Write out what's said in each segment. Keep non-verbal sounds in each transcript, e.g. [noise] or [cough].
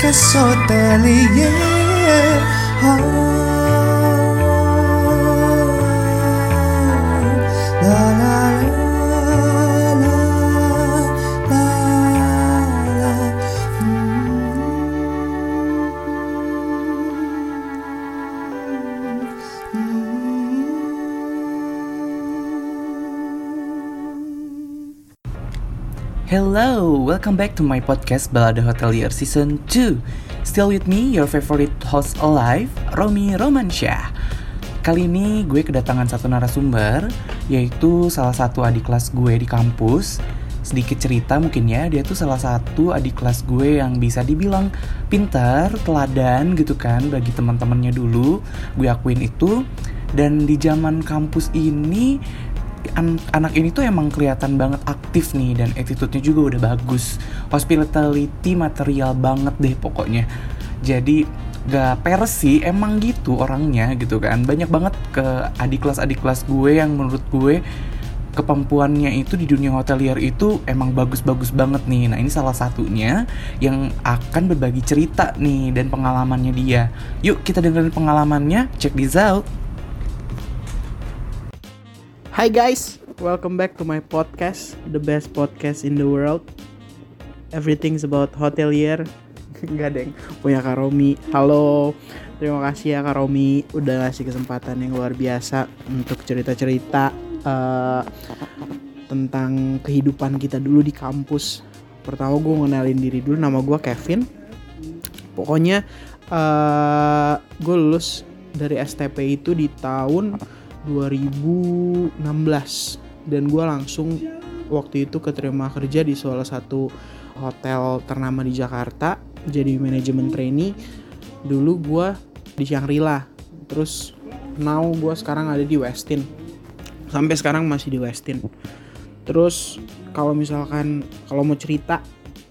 Kaso taliye oh. Hello welcome back to my podcast Balada Hotelier Season 2 Still with me, your favorite host alive, Romi Romansyah. Kali ini gue kedatangan satu narasumber Yaitu salah satu adik kelas gue di kampus. Sedikit cerita mungkin ya, dia tuh salah satu adik kelas gue yang bisa dibilang pintar, teladan gitu kan Bagi teman-temannya dulu, gue akuin itu. Dan di zaman kampus ini an- anak ini tuh emang kelihatan banget aktif nih dan attitude-nya juga udah bagus. Hospitality material banget deh pokoknya. Jadi gak peres sih, emang gitu orangnya gitu kan. Banyak banget ke adik kelas adik kelas gue yang menurut gue kemampuannya itu di dunia hotelier itu emang bagus-bagus banget nih. Nah ini salah satunya yang akan berbagi cerita nih dan pengalamannya dia. Yuk kita dengerin pengalamannya, check this out. Hi guys, welcome back to my podcast, the best podcast in the world. Everything's about hotelier. Enggak [laughs] deng, punya Kak Romi. Halo, terima kasih ya Kak Romi udah ngasih kesempatan yang luar biasa untuk cerita-cerita eh, tentang kehidupan kita dulu di kampus. Pertama gue ngenalin diri dulu, nama gue Kevin. Pokoknya eh gue lulus dari STP itu di tahun 2016 dan gue langsung waktu itu keterima kerja di salah satu hotel ternama di Jakarta jadi manajemen trainee. Dulu gue di Shangri-La terus now gue sekarang ada di Westin. Sampai sekarang masih di Westin. Terus kalau misalkan kalau mau cerita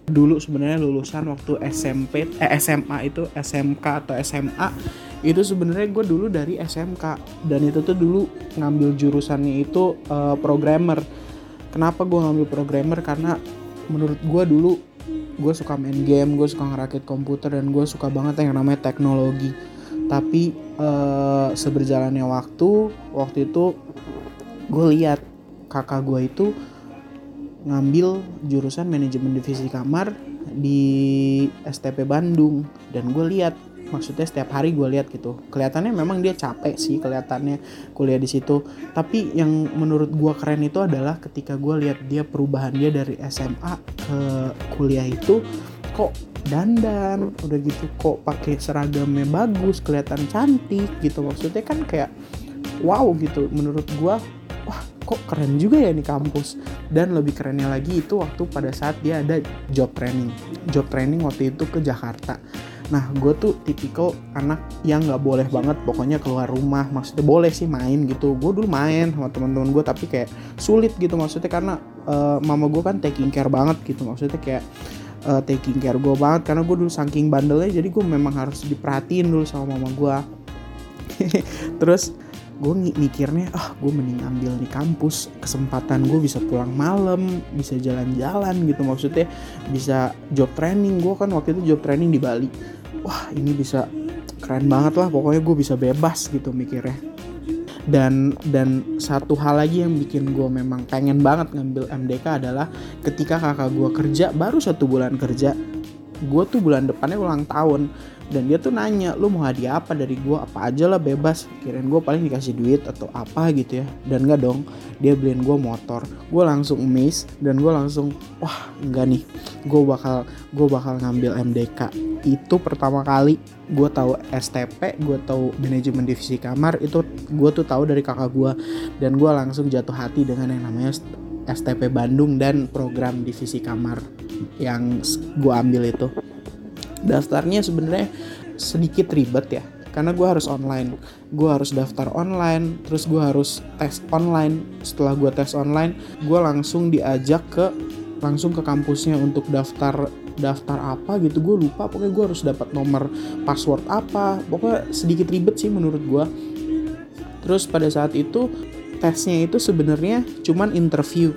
dulu sebenarnya lulusan waktu SMP eh SMA itu SMK atau SMA itu sebenarnya gue dulu dari SMK dan itu tuh dulu ngambil jurusannya itu eh, programmer. Kenapa gue ngambil programmer? Karena menurut gue dulu gue suka main game gue suka ngerakit komputer dan gue suka banget yang namanya teknologi. Tapi eh, seberjalannya waktu waktu itu gue lihat kakak gue itu ngambil jurusan manajemen divisi kamar di STP Bandung. Dan gue lihat maksudnya setiap hari gue lihat gitu. Kelihatannya memang dia capek sih kelihatannya kuliah di situ. Tapi yang menurut gue keren itu adalah ketika gue lihat dia perubahan dia dari SMA ke kuliah itu kok dandan udah gitu kok pakai seragamnya bagus kelihatan cantik gitu. Maksudnya kan kayak wow gitu menurut gue wah kok keren juga ya nih kampus. Dan lebih kerennya lagi itu waktu pada saat dia ada job training. Job training waktu itu ke Jakarta nah gue tuh tipikal anak yang nggak boleh banget pokoknya keluar rumah. Maksudnya boleh sih main gitu. Gue dulu main sama teman-teman gue tapi kayak sulit gitu. Maksudnya karena eh, mama gue kan taking care banget gitu. Maksudnya kayak eh, taking care gue banget. Karena gue dulu saking bandelnya jadi gue memang harus diperhatiin dulu sama mama gue [laughs] terus gue mikirnya ah gue mending ambil di kampus. Kesempatan gue bisa pulang malam bisa jalan-jalan gitu. Maksudnya bisa job training. Gue kan waktu itu job training di Bali wah ini bisa keren banget lah. Pokoknya gue bisa bebas gitu mikirnya. Dan dan satu hal lagi yang bikin gue memang pengen banget ngambil MDK adalah ketika kakak gue kerja baru satu bulan kerja gue tuh bulan depannya ulang tahun. Dan dia tuh nanya lu mau hadiah apa dari gue apa aja lah bebas. Kirain gue paling dikasih duit atau apa gitu ya. Dan enggak dong dia beliin gue motor. Gue langsung miss dan gue langsung wah enggak nih. Gue bakal gue bakal ngambil MDK itu pertama kali gue tahu STP gue tahu manajemen divisi kamar itu gue tuh tahu dari kakak gue dan gue langsung jatuh hati dengan yang namanya STP Bandung dan program divisi kamar yang gue ambil itu. Daftarnya sebenarnya sedikit ribet ya karena gue harus online. Gue harus daftar online terus gue harus tes online. Setelah gue tes online gue langsung diajak ke langsung ke kampusnya untuk daftar daftar apa gitu. Gue lupa pokoknya gue harus dapat nomor password apa. Pokoknya sedikit ribet sih menurut gue terus pada saat itu tesnya itu sebenarnya cuman interview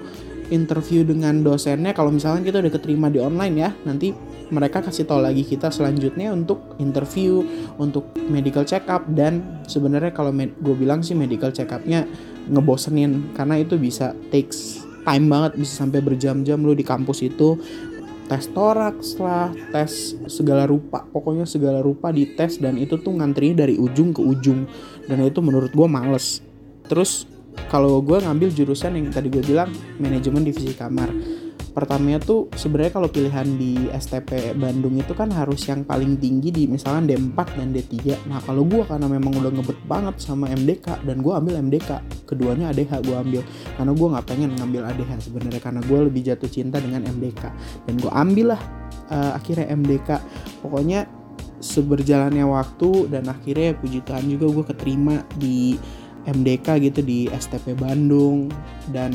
interview dengan dosennya kalau misalnya kita udah keterima di online ya nanti mereka kasih tahu lagi kita selanjutnya untuk interview untuk medical check up dan sebenarnya kalau gue bilang sih medical check upnya ngebosenin karena itu bisa takes time banget bisa sampai berjam-jam lu di kampus itu tes toraks lah, tes segala rupa, pokoknya segala rupa dites dan itu tuh ngantri dari ujung ke ujung dan itu menurut gue males. Terus kalau gue ngambil jurusan yang tadi gue bilang manajemen divisi kamar. Pertamanya tuh sebenarnya kalau pilihan di STP Bandung itu kan harus yang paling tinggi di misalnya D4 dan D3 nah kalau gue karena memang udah ngebet banget sama MDK dan gue ambil MDK keduanya ADH gue ambil. Karena gue nggak pengen ngambil ADH sebenarnya karena gue lebih jatuh cinta dengan MDK dan gue ambil lah uh, akhirnya MDK pokoknya seberjalannya waktu dan akhirnya puji Tuhan juga gue keterima di MDK gitu di STP Bandung. Dan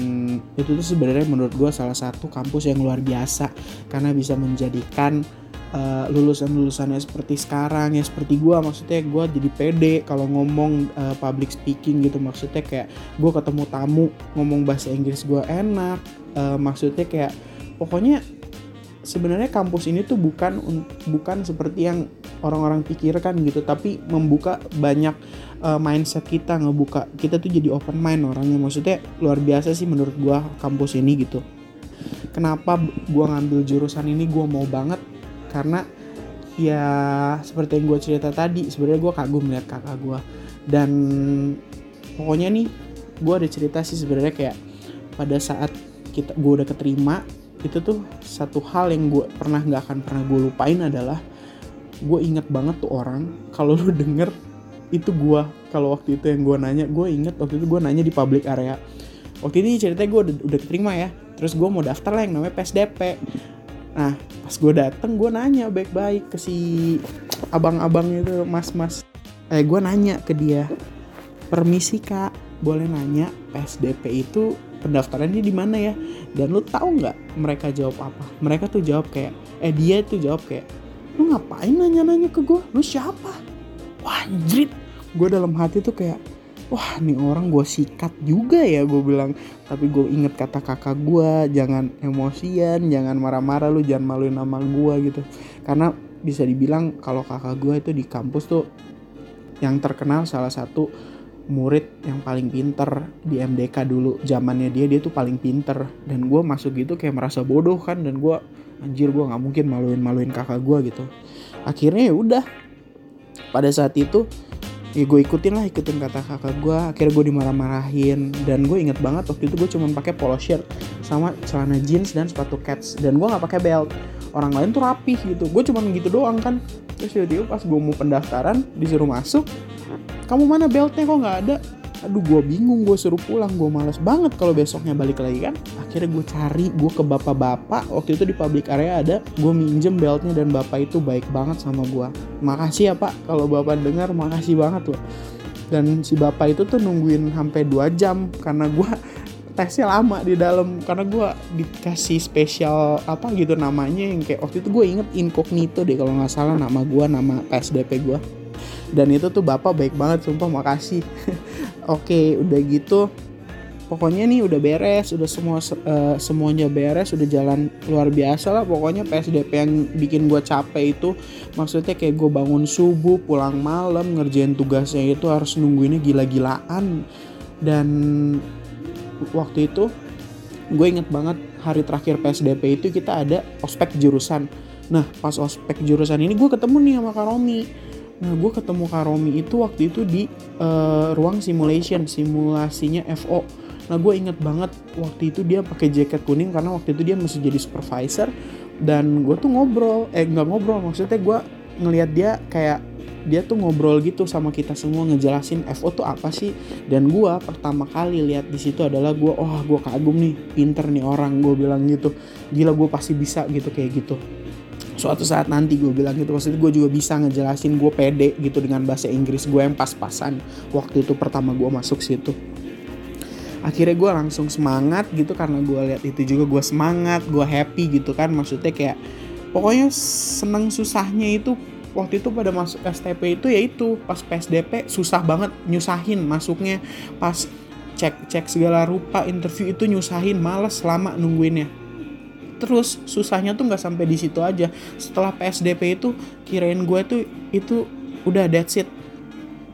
itu tuh sebenarnya menurut gue salah satu kampus yang luar biasa. Karena bisa menjadikan uh, lulusan-lulusannya seperti sekarang. Ya seperti gue maksudnya gue jadi pede kalau ngomong uh, public speaking gitu. Maksudnya kayak gue ketemu tamu ngomong bahasa Inggris gue enak. Uh, maksudnya kayak pokoknya sebenarnya kampus ini tuh bukan bukan seperti yang orang-orang pikirkan gitu tapi membuka banyak uh, mindset kita ngebuka kita tuh jadi open mind orangnya. Maksudnya luar biasa sih menurut gua kampus ini gitu. Kenapa gua ngambil jurusan ini gua mau banget? Karena ya seperti yang gue cerita tadi sebenarnya gue kagum lihat kakak gue dan pokoknya nih gue ada cerita sih sebenarnya kayak pada saat kita gue udah keterima itu tuh satu hal yang gue pernah nggak akan pernah gue lupain adalah gue inget banget tuh orang kalau lu denger itu gue kalau waktu itu yang gue nanya gue inget waktu itu gue nanya di public area. Waktu ini ceritanya gue udah, udah keterima ya terus gue mau daftar lah yang namanya PSDP nah pas gue dateng gue nanya baik-baik ke si abang-abang itu mas-mas. Eh gue nanya ke dia permisi kak boleh nanya PSDP itu pendaftarannya di mana ya? Dan lu tahu nggak mereka jawab apa? Mereka tuh jawab kayak eh dia tuh jawab kayak lu ngapain nanya-nanya ke gue lu siapa? Wah anjrit. Gue dalam hati tuh kayak wah nih orang gue sikat juga ya gue bilang. Tapi gue inget kata kakak gue jangan emosian jangan marah-marah lu jangan maluin nama gue gitu. Karena bisa dibilang kalau kakak gue itu di kampus tuh yang terkenal salah satu murid yang paling pinter di MDK dulu. Zamannya dia dia tuh paling pinter. Dan gue masuk gitu kayak merasa bodoh kan dan gue anjir gue nggak mungkin maluin maluin kakak gue gitu. Akhirnya ya udah. Pada saat itu ya gue ikutin lah ikutin kata kakak gue akhirnya gue dimarah-marahin. Dan gue inget banget waktu itu gue cuma pakai polo shirt sama celana jeans dan sepatu cats. Dan gue nggak pakai belt. Orang lain tuh rapih gitu. Gue cuma gitu doang kan. Terus tiba-tiba pas gue mau pendaftaran disuruh masuk kamu mana beltnya? Kok nggak ada aduh gue bingung gue suruh pulang gue males banget kalau besoknya balik lagi kan? Akhirnya gue cari gue ke bapak-bapak. Waktu itu di public area ada gue minjem beltnya dan bapak itu baik banget sama gue makasih ya pak. Kalau bapak dengar makasih banget loh dan si bapak itu tuh nungguin sampai 2 jam karena gue [laughs] tesnya lama di dalam. Karena gue dikasih spesial apa gitu namanya yang kayak waktu itu gue inget incognito deh kalau nggak salah nama gue nama PSDP gue dan itu tuh bapak baik banget sumpah makasih [laughs] oke udah gitu pokoknya nih udah beres udah semua uh, semuanya beres udah jalan luar biasa lah. Pokoknya PSDP yang bikin gue capek itu maksudnya kayak gue bangun subuh pulang malam ngerjain tugasnya itu harus nungguinnya gila-gilaan. Dan waktu itu gue inget banget hari terakhir PSDP itu kita ada ospek jurusan. Nah pas ospek jurusan ini gue ketemu nih sama Kak Romi Nah, gue ketemu Karomi itu waktu itu di uh, ruang simulation, simulasinya FO. Nah, gue inget banget waktu itu dia pakai jaket kuning karena waktu itu dia masih jadi supervisor dan gue tuh ngobrol, eh nggak ngobrol, maksudnya gue ngelihat dia kayak dia tuh ngobrol gitu sama kita semua ngejelasin FO tuh apa sih? Dan gue pertama kali lihat di situ adalah gue oh gue kagum nih pinter nih orang gue bilang gitu. Gila gue pasti bisa gitu kayak gitu suatu saat nanti gue bilang gitu maksudnya gue juga bisa ngejelasin gue pede gitu dengan bahasa Inggris gue yang pas-pasan waktu itu pertama gue masuk situ. Akhirnya gue langsung semangat gitu karena gue lihat itu juga gue semangat gue happy gitu kan. Maksudnya kayak pokoknya seneng susahnya itu waktu itu pada masuk STP itu ya itu pas PSDP susah banget nyusahin masuknya. Pas cek cek segala rupa interview itu nyusahin males lama nungguinnya terus susahnya tuh nggak sampai di situ aja. Setelah PSDP itu kirain gue tuh itu udah that's it.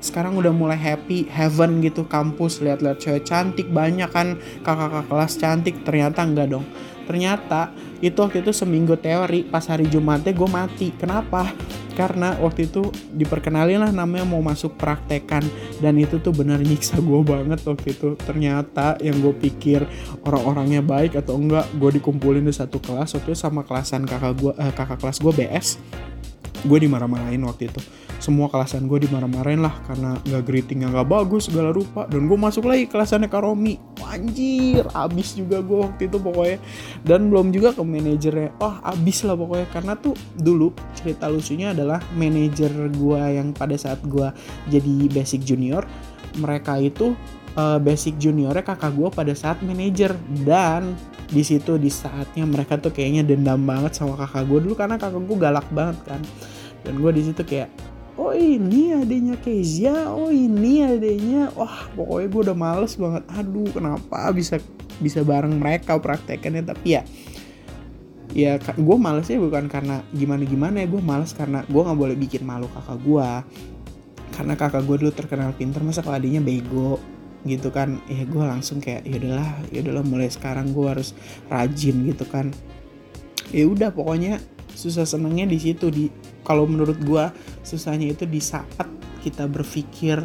Sekarang udah mulai happy heaven gitu kampus lihat-lihat cewek cantik banyak kan kakak-kakak kelas cantik. Ternyata enggak dong. Ternyata itu waktu itu seminggu teori pas hari Jumatnya gue mati. Kenapa? Karena waktu itu diperkenalin lah namanya mau masuk praktekan. Dan itu tuh bener nyiksa gue banget waktu itu. Ternyata yang gue pikir orang-orangnya baik atau enggak gue dikumpulin di satu kelas. Waktu itu sama kelasan kakak gue eh, kakak kelas gue BS gue dimarah-marahin waktu itu. Semua kelasan gue dimarah-marahin lah karena nggak greeting yang nggak bagus segala rupa. Dan gue masuk lagi kelasannya Karomi anjir abis juga gue waktu itu pokoknya. Dan belum juga ke manajernya. Oh abis lah pokoknya. Karena tuh dulu cerita lucunya adalah manajer gue yang pada saat gue jadi basic junior mereka itu uh, basic juniornya kakak gue pada saat manajer. Dan di situ di saatnya mereka tuh kayaknya dendam banget sama kakak gue dulu karena kakak gue galak banget kan dan gue di situ kayak oh ini adanya Kezia oh ini adanya wah pokoknya gue udah males banget. Aduh kenapa bisa bisa bareng mereka praktekannya? Tapi ya ya gue malesnya bukan karena gimana gimana ya gue males karena gue nggak boleh bikin malu kakak gue karena kakak gue dulu terkenal pinter masa kalau adanya bego gitu kan ya gue langsung kayak ya udahlah ya udahlah mulai sekarang gue harus rajin gitu kan. Ya udah pokoknya susah senangnya di situ di kalau menurut gue susahnya itu di saat kita berpikir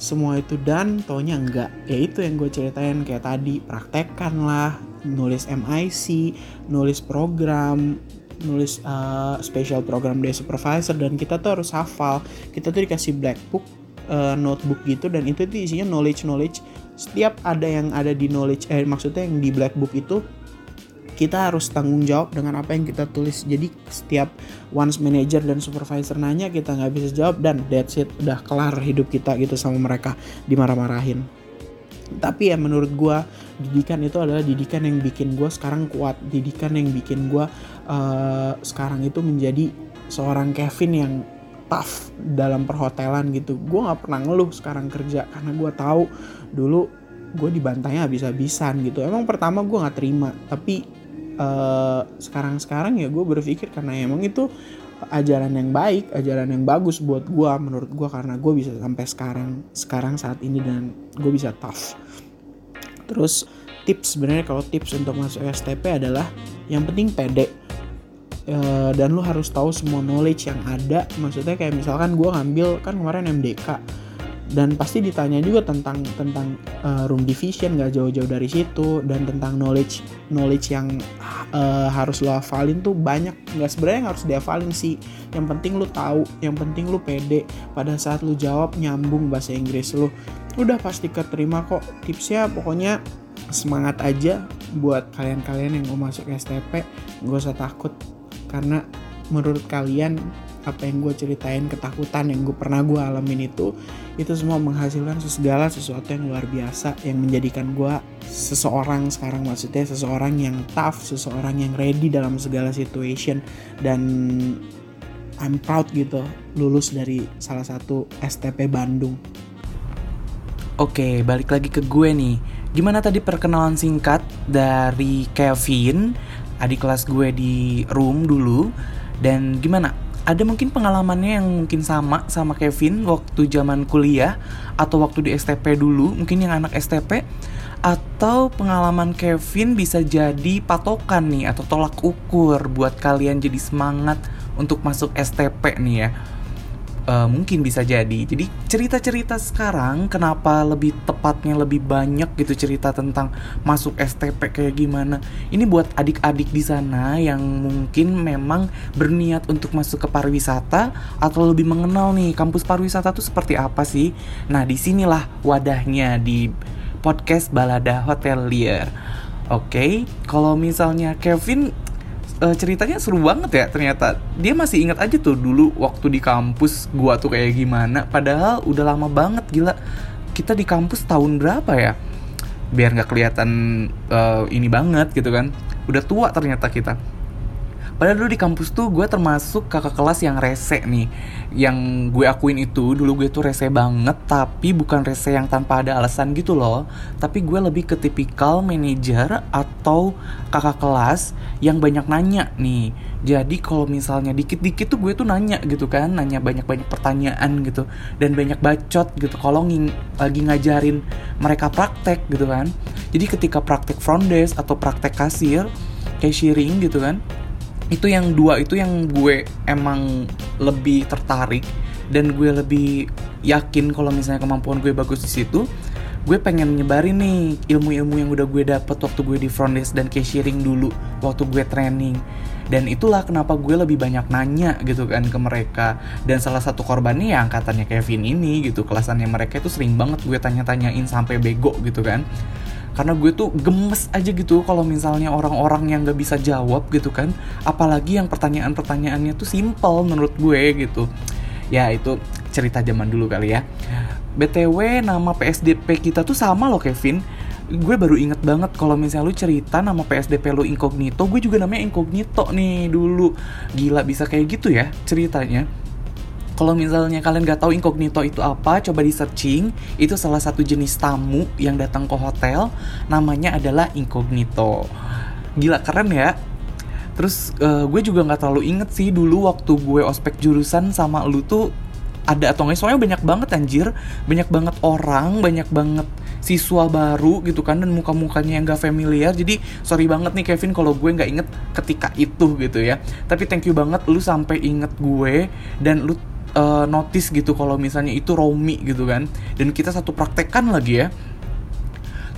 semua itu dan taunya enggak. Ya itu yang gue ceritain kayak tadi praktekkan lah nulis MIC nulis program nulis uh, special program dari supervisor dan kita tuh harus hafal. Kita tuh dikasih black book uh, notebook gitu dan itu tuh isinya knowledge knowledge setiap ada yang ada di knowledge eh maksudnya yang di black book itu kita harus tanggung jawab dengan apa yang kita tulis. Jadi setiap once manager dan supervisor nanya kita nggak bisa jawab dan that's it. Udah kelar hidup kita gitu sama mereka dimarah-marahin. Tapi ya menurut gue didikan itu adalah didikan yang bikin gue sekarang kuat. Didikan yang bikin gue uh, sekarang itu menjadi seorang Kevin yang tough dalam perhotelan gitu. Gue nggak pernah ngeluh sekarang kerja karena gue tahu dulu gue dibantainya habis-habisan gitu. Emang pertama gue nggak terima tapi sekarang sekarang-sekarang ya gue berpikir karena emang itu ajaran yang baik, ajaran yang bagus buat gue menurut gue karena gue bisa sampai sekarang sekarang saat ini dan gue bisa tough. Terus tips sebenarnya kalau tips untuk masuk STP adalah yang penting pede e, dan lu harus tahu semua knowledge yang ada. Maksudnya kayak misalkan gue ngambil kan kemarin MDK dan pasti ditanya juga tentang tentang uh, room division nggak jauh-jauh dari situ. Dan tentang knowledge knowledge yang uh, harus lo hafalin tuh banyak. Nggak sebenarnya harus dihafalin sih. Yang penting lo tahu yang penting lo pede. Pada saat lo jawab nyambung bahasa Inggris lo. Udah pasti keterima kok tipsnya. Pokoknya semangat aja buat kalian-kalian yang mau masuk STP gak usah takut. Karena menurut kalian apa yang gue ceritain ketakutan yang gue pernah gue alamin itu itu semua menghasilkan segala sesuatu yang luar biasa yang menjadikan gue seseorang sekarang maksudnya seseorang yang tough seseorang yang ready dalam segala situation dan I'm proud gitu lulus dari salah satu STP Bandung Oke, balik lagi ke gue nih. Gimana tadi perkenalan singkat dari Kevin, adik kelas gue di room dulu. Dan gimana? Ada mungkin pengalamannya yang mungkin sama sama Kevin waktu zaman kuliah atau waktu di STP dulu, mungkin yang anak STP atau pengalaman Kevin bisa jadi patokan nih atau tolak ukur buat kalian jadi semangat untuk masuk STP nih ya uh, mungkin bisa jadi. Jadi cerita-cerita sekarang kenapa lebih tepatnya lebih banyak gitu cerita tentang masuk STP kayak gimana. Ini buat adik-adik di sana yang mungkin memang berniat untuk masuk ke pariwisata atau lebih mengenal nih kampus pariwisata tuh seperti apa sih. Nah, di sinilah wadahnya di podcast Balada Hotelier. Oke, okay, kalau misalnya Kevin uh, ceritanya seru banget ya ternyata. Dia masih ingat aja tuh dulu waktu di kampus gua tuh kayak gimana. Padahal udah lama banget gila. Kita di kampus tahun berapa ya? Biar nggak kelihatan uh, ini banget gitu kan. Udah tua ternyata kita Padahal dulu di kampus tuh gue termasuk kakak kelas yang rese nih. Yang gue akuin itu dulu gue tuh rese banget, tapi bukan rese yang tanpa ada alasan gitu loh. Tapi gue lebih ke tipikal manajer atau kakak kelas yang banyak nanya nih. Jadi kalau misalnya dikit-dikit tuh gue tuh nanya gitu kan, nanya banyak-banyak pertanyaan gitu dan banyak bacot gitu kalau nging, lagi ngajarin mereka praktek gitu kan. Jadi ketika praktek front desk atau praktek kasir, cashiering gitu kan, itu yang dua itu yang gue emang lebih tertarik dan gue lebih yakin kalau misalnya kemampuan gue bagus di situ gue pengen nyebarin nih ilmu-ilmu yang udah gue dapet waktu gue di front desk dan cashiering dulu waktu gue training. Dan itulah kenapa gue lebih banyak nanya gitu kan ke mereka. Dan salah satu korbannya ya angkatannya Kevin ini gitu kelasannya mereka itu sering banget gue tanya-tanyain sampai bego gitu kan karena gue tuh gemes aja gitu kalau misalnya orang-orang yang gak bisa jawab gitu kan. Apalagi yang pertanyaan-pertanyaannya tuh simple menurut gue gitu. Ya itu cerita zaman dulu kali ya. Btw nama PSDP kita tuh sama loh Kevin. Gue baru inget banget kalau misalnya lu cerita nama PSDP lu incognito gue juga namanya incognito nih dulu. Gila bisa kayak gitu ya ceritanya kalau misalnya kalian gak tahu incognito itu apa, coba di searching. Itu salah satu jenis tamu yang datang ke hotel, namanya adalah incognito. Gila keren ya. Terus uh, gue juga nggak terlalu inget sih dulu waktu gue ospek jurusan sama lu tuh ada atau nggak soalnya banyak banget anjir banyak banget orang banyak banget siswa baru gitu kan dan muka-mukanya yang gak familiar jadi sorry banget nih Kevin kalau gue nggak inget ketika itu gitu ya tapi thank you banget lu sampai inget gue dan lu uh, notice gitu kalau misalnya itu Romi gitu kan. Dan kita satu praktekan lagi ya.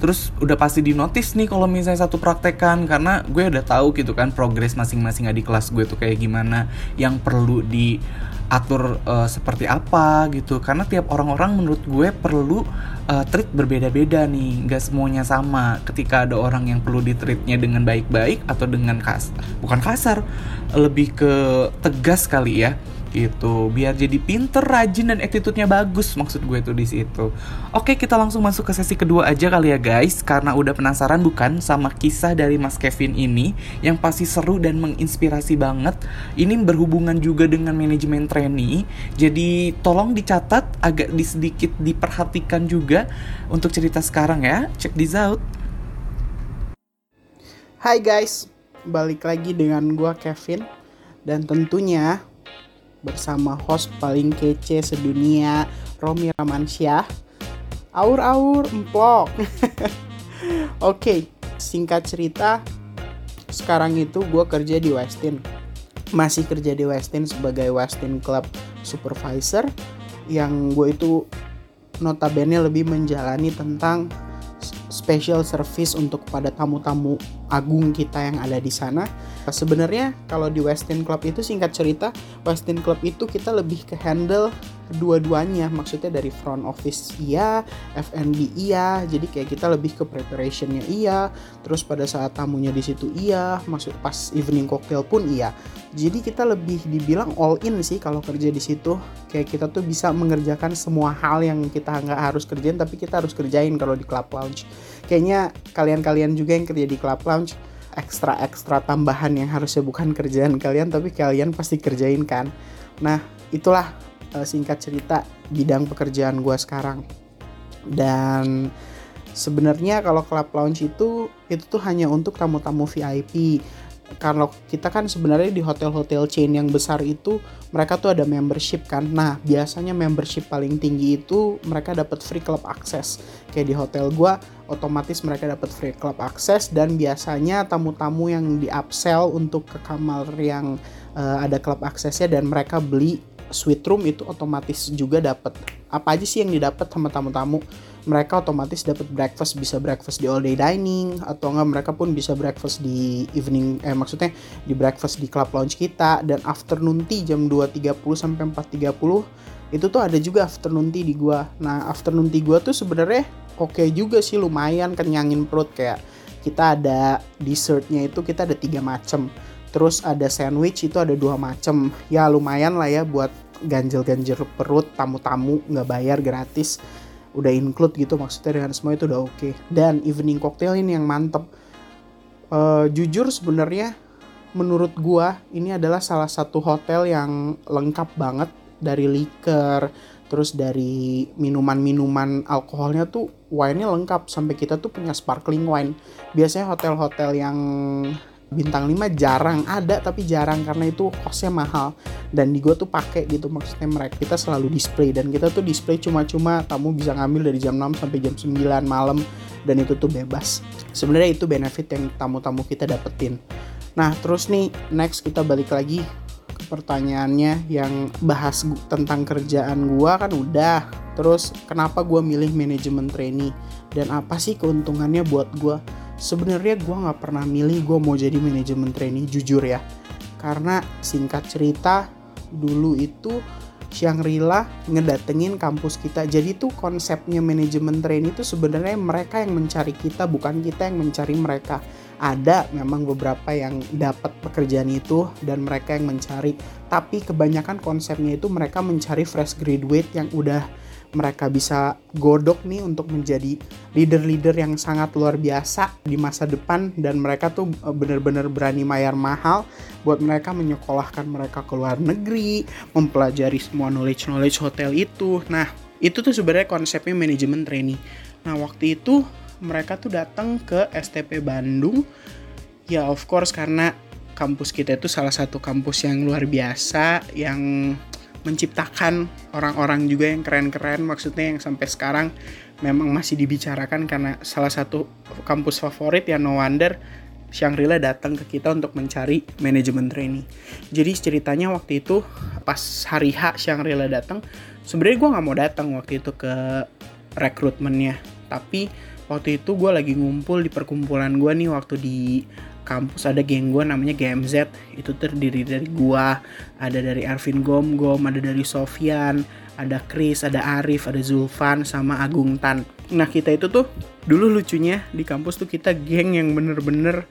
Terus udah pasti di notice nih kalau misalnya satu praktekan karena gue udah tahu gitu kan progres masing-masing adik kelas gue tuh kayak gimana yang perlu diatur uh, seperti apa gitu. Karena tiap orang-orang menurut gue perlu uh, treat berbeda-beda nih nggak semuanya sama. Ketika ada orang yang perlu di treatnya dengan baik-baik atau dengan kas bukan kasar lebih ke tegas kali ya gitu. Biar jadi pinter rajin dan attitude-nya bagus maksud gue tuh di situ. Oke kita langsung masuk ke sesi kedua aja kali ya guys. Karena udah penasaran bukan? Sama kisah dari Mas Kevin ini yang pasti seru dan menginspirasi banget. Ini berhubungan juga dengan manajemen trainee. Jadi tolong dicatat agak di sedikit diperhatikan juga untuk cerita sekarang ya. Check this out. Hai guys, balik lagi dengan gua Kevin. Dan tentunya bersama host paling kece sedunia Romi Ramansyah. Aur-aur emplok. [laughs] Oke, singkat cerita, sekarang itu gue kerja di Westin. Masih kerja di Westin sebagai Westin Club Supervisor yang gue itu notabene lebih menjalani tentang special service untuk pada tamu-tamu agung kita yang ada di sana. Sebenarnya kalau di Westin Club itu singkat cerita, Westin Club itu kita lebih ke handle dua-duanya, maksudnya dari front office iya, F&B iya, jadi kayak kita lebih ke preparationnya iya, terus pada saat tamunya di situ iya, maksud pas evening cocktail pun iya. Jadi kita lebih dibilang all in sih kalau kerja di situ, kayak kita tuh bisa mengerjakan semua hal yang kita nggak harus kerjain, tapi kita harus kerjain kalau di club lounge. Kayaknya kalian-kalian juga yang kerja di club lounge ekstra-ekstra tambahan yang harusnya bukan kerjaan kalian tapi kalian pasti kerjain kan? Nah itulah uh, singkat cerita bidang pekerjaan gue sekarang. Dan sebenarnya kalau club lounge itu itu tuh hanya untuk tamu-tamu VIP kalau kita kan sebenarnya di hotel-hotel chain yang besar itu mereka tuh ada membership kan. Nah, biasanya membership paling tinggi itu mereka dapat free club access. Kayak di hotel gua otomatis mereka dapat free club access dan biasanya tamu-tamu yang di upsell untuk ke kamar yang uh, ada club accessnya dan mereka beli suite room itu otomatis juga dapat. Apa aja sih yang didapat sama tamu-tamu? Mereka otomatis dapat breakfast bisa breakfast di all day dining atau enggak mereka pun bisa breakfast di evening eh maksudnya di breakfast di club lounge kita dan afternoon tea jam 2.30 sampai 4.30 itu tuh ada juga afternoon tea di gua. Nah, afternoon tea gua tuh sebenarnya oke okay juga sih lumayan kenyangin perut kayak kita ada dessertnya itu kita ada tiga macam terus ada sandwich itu ada dua macam ya lumayan lah ya buat ganjel-ganjel perut tamu-tamu nggak bayar gratis udah include gitu maksudnya dengan semua itu udah oke. Okay. dan evening cocktail ini yang mantep. Uh, jujur sebenarnya menurut gua ini adalah salah satu hotel yang lengkap banget. Dari liquor terus dari minuman-minuman alkoholnya tuh wine-nya lengkap. Sampai kita tuh punya sparkling wine. Biasanya hotel-hotel yang bintang 5 jarang ada tapi jarang karena itu costnya mahal. Dan di gua tuh pakai gitu maksudnya mereka kita selalu display. Dan kita tuh display cuma-cuma tamu bisa ngambil dari jam 6 sampai jam 9 malam dan itu tuh bebas. Sebenarnya itu benefit yang tamu-tamu kita dapetin. Nah terus nih next kita balik lagi ke pertanyaannya yang bahas tentang kerjaan gua kan udah. Terus kenapa gua milih manajemen trainee? Dan apa sih keuntungannya buat gua sebenarnya gue nggak pernah milih gue mau jadi manajemen trainee jujur ya. Karena singkat cerita dulu itu Shangri-La ngedatengin kampus kita. Jadi tuh konsepnya manajemen trainee itu sebenarnya mereka yang mencari kita bukan kita yang mencari mereka. Ada memang beberapa yang dapat pekerjaan itu dan mereka yang mencari. Tapi kebanyakan konsepnya itu mereka mencari fresh graduate yang udah mereka bisa godok nih untuk menjadi leader-leader yang sangat luar biasa di masa depan dan mereka tuh eh, bener-bener berani bayar mahal buat mereka menyekolahkan mereka ke luar negeri, mempelajari semua knowledge-knowledge hotel itu. Nah, itu tuh sebenarnya konsepnya manajemen trainee. Nah, waktu itu mereka tuh datang ke STP Bandung. Ya, of course karena kampus kita itu salah satu kampus yang luar biasa yang menciptakan orang-orang juga yang keren-keren maksudnya yang sampai sekarang memang masih dibicarakan karena salah satu kampus favorit ya no wonder Shangri-La datang ke kita untuk mencari manajemen trainee. Jadi ceritanya waktu itu pas hari H Shangri-La datang, sebenarnya gue nggak mau datang waktu itu ke rekrutmennya. Tapi waktu itu gue lagi ngumpul di perkumpulan gue nih waktu di kampus ada geng gue namanya GMZ itu terdiri dari gua ada dari Arvin Gom Gom ada dari Sofyan ada Chris ada Arif ada Zulfan sama Agung Tan. Nah kita itu tuh dulu lucunya di kampus tuh kita geng yang bener-bener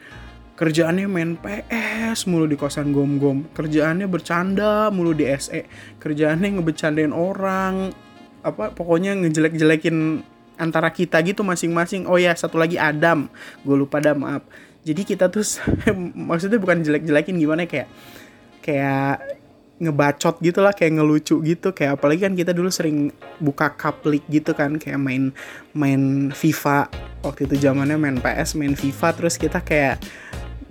kerjaannya main PS mulu di kosan gom-gom. Kerjaannya bercanda mulu di SE kerjaannya ngebecandain orang apa pokoknya ngejelek-jelekin antara kita gitu masing-masing. Oh ya satu lagi Adam. Gue lupa dah maaf jadi kita tuh [laughs] maksudnya bukan jelek-jelekin gimana kayak kayak ngebacot gitu lah kayak ngelucu gitu. Kayak apalagi kan kita dulu sering buka league gitu kan kayak main main FIFA. Waktu itu zamannya main PS main FIFA terus kita kayak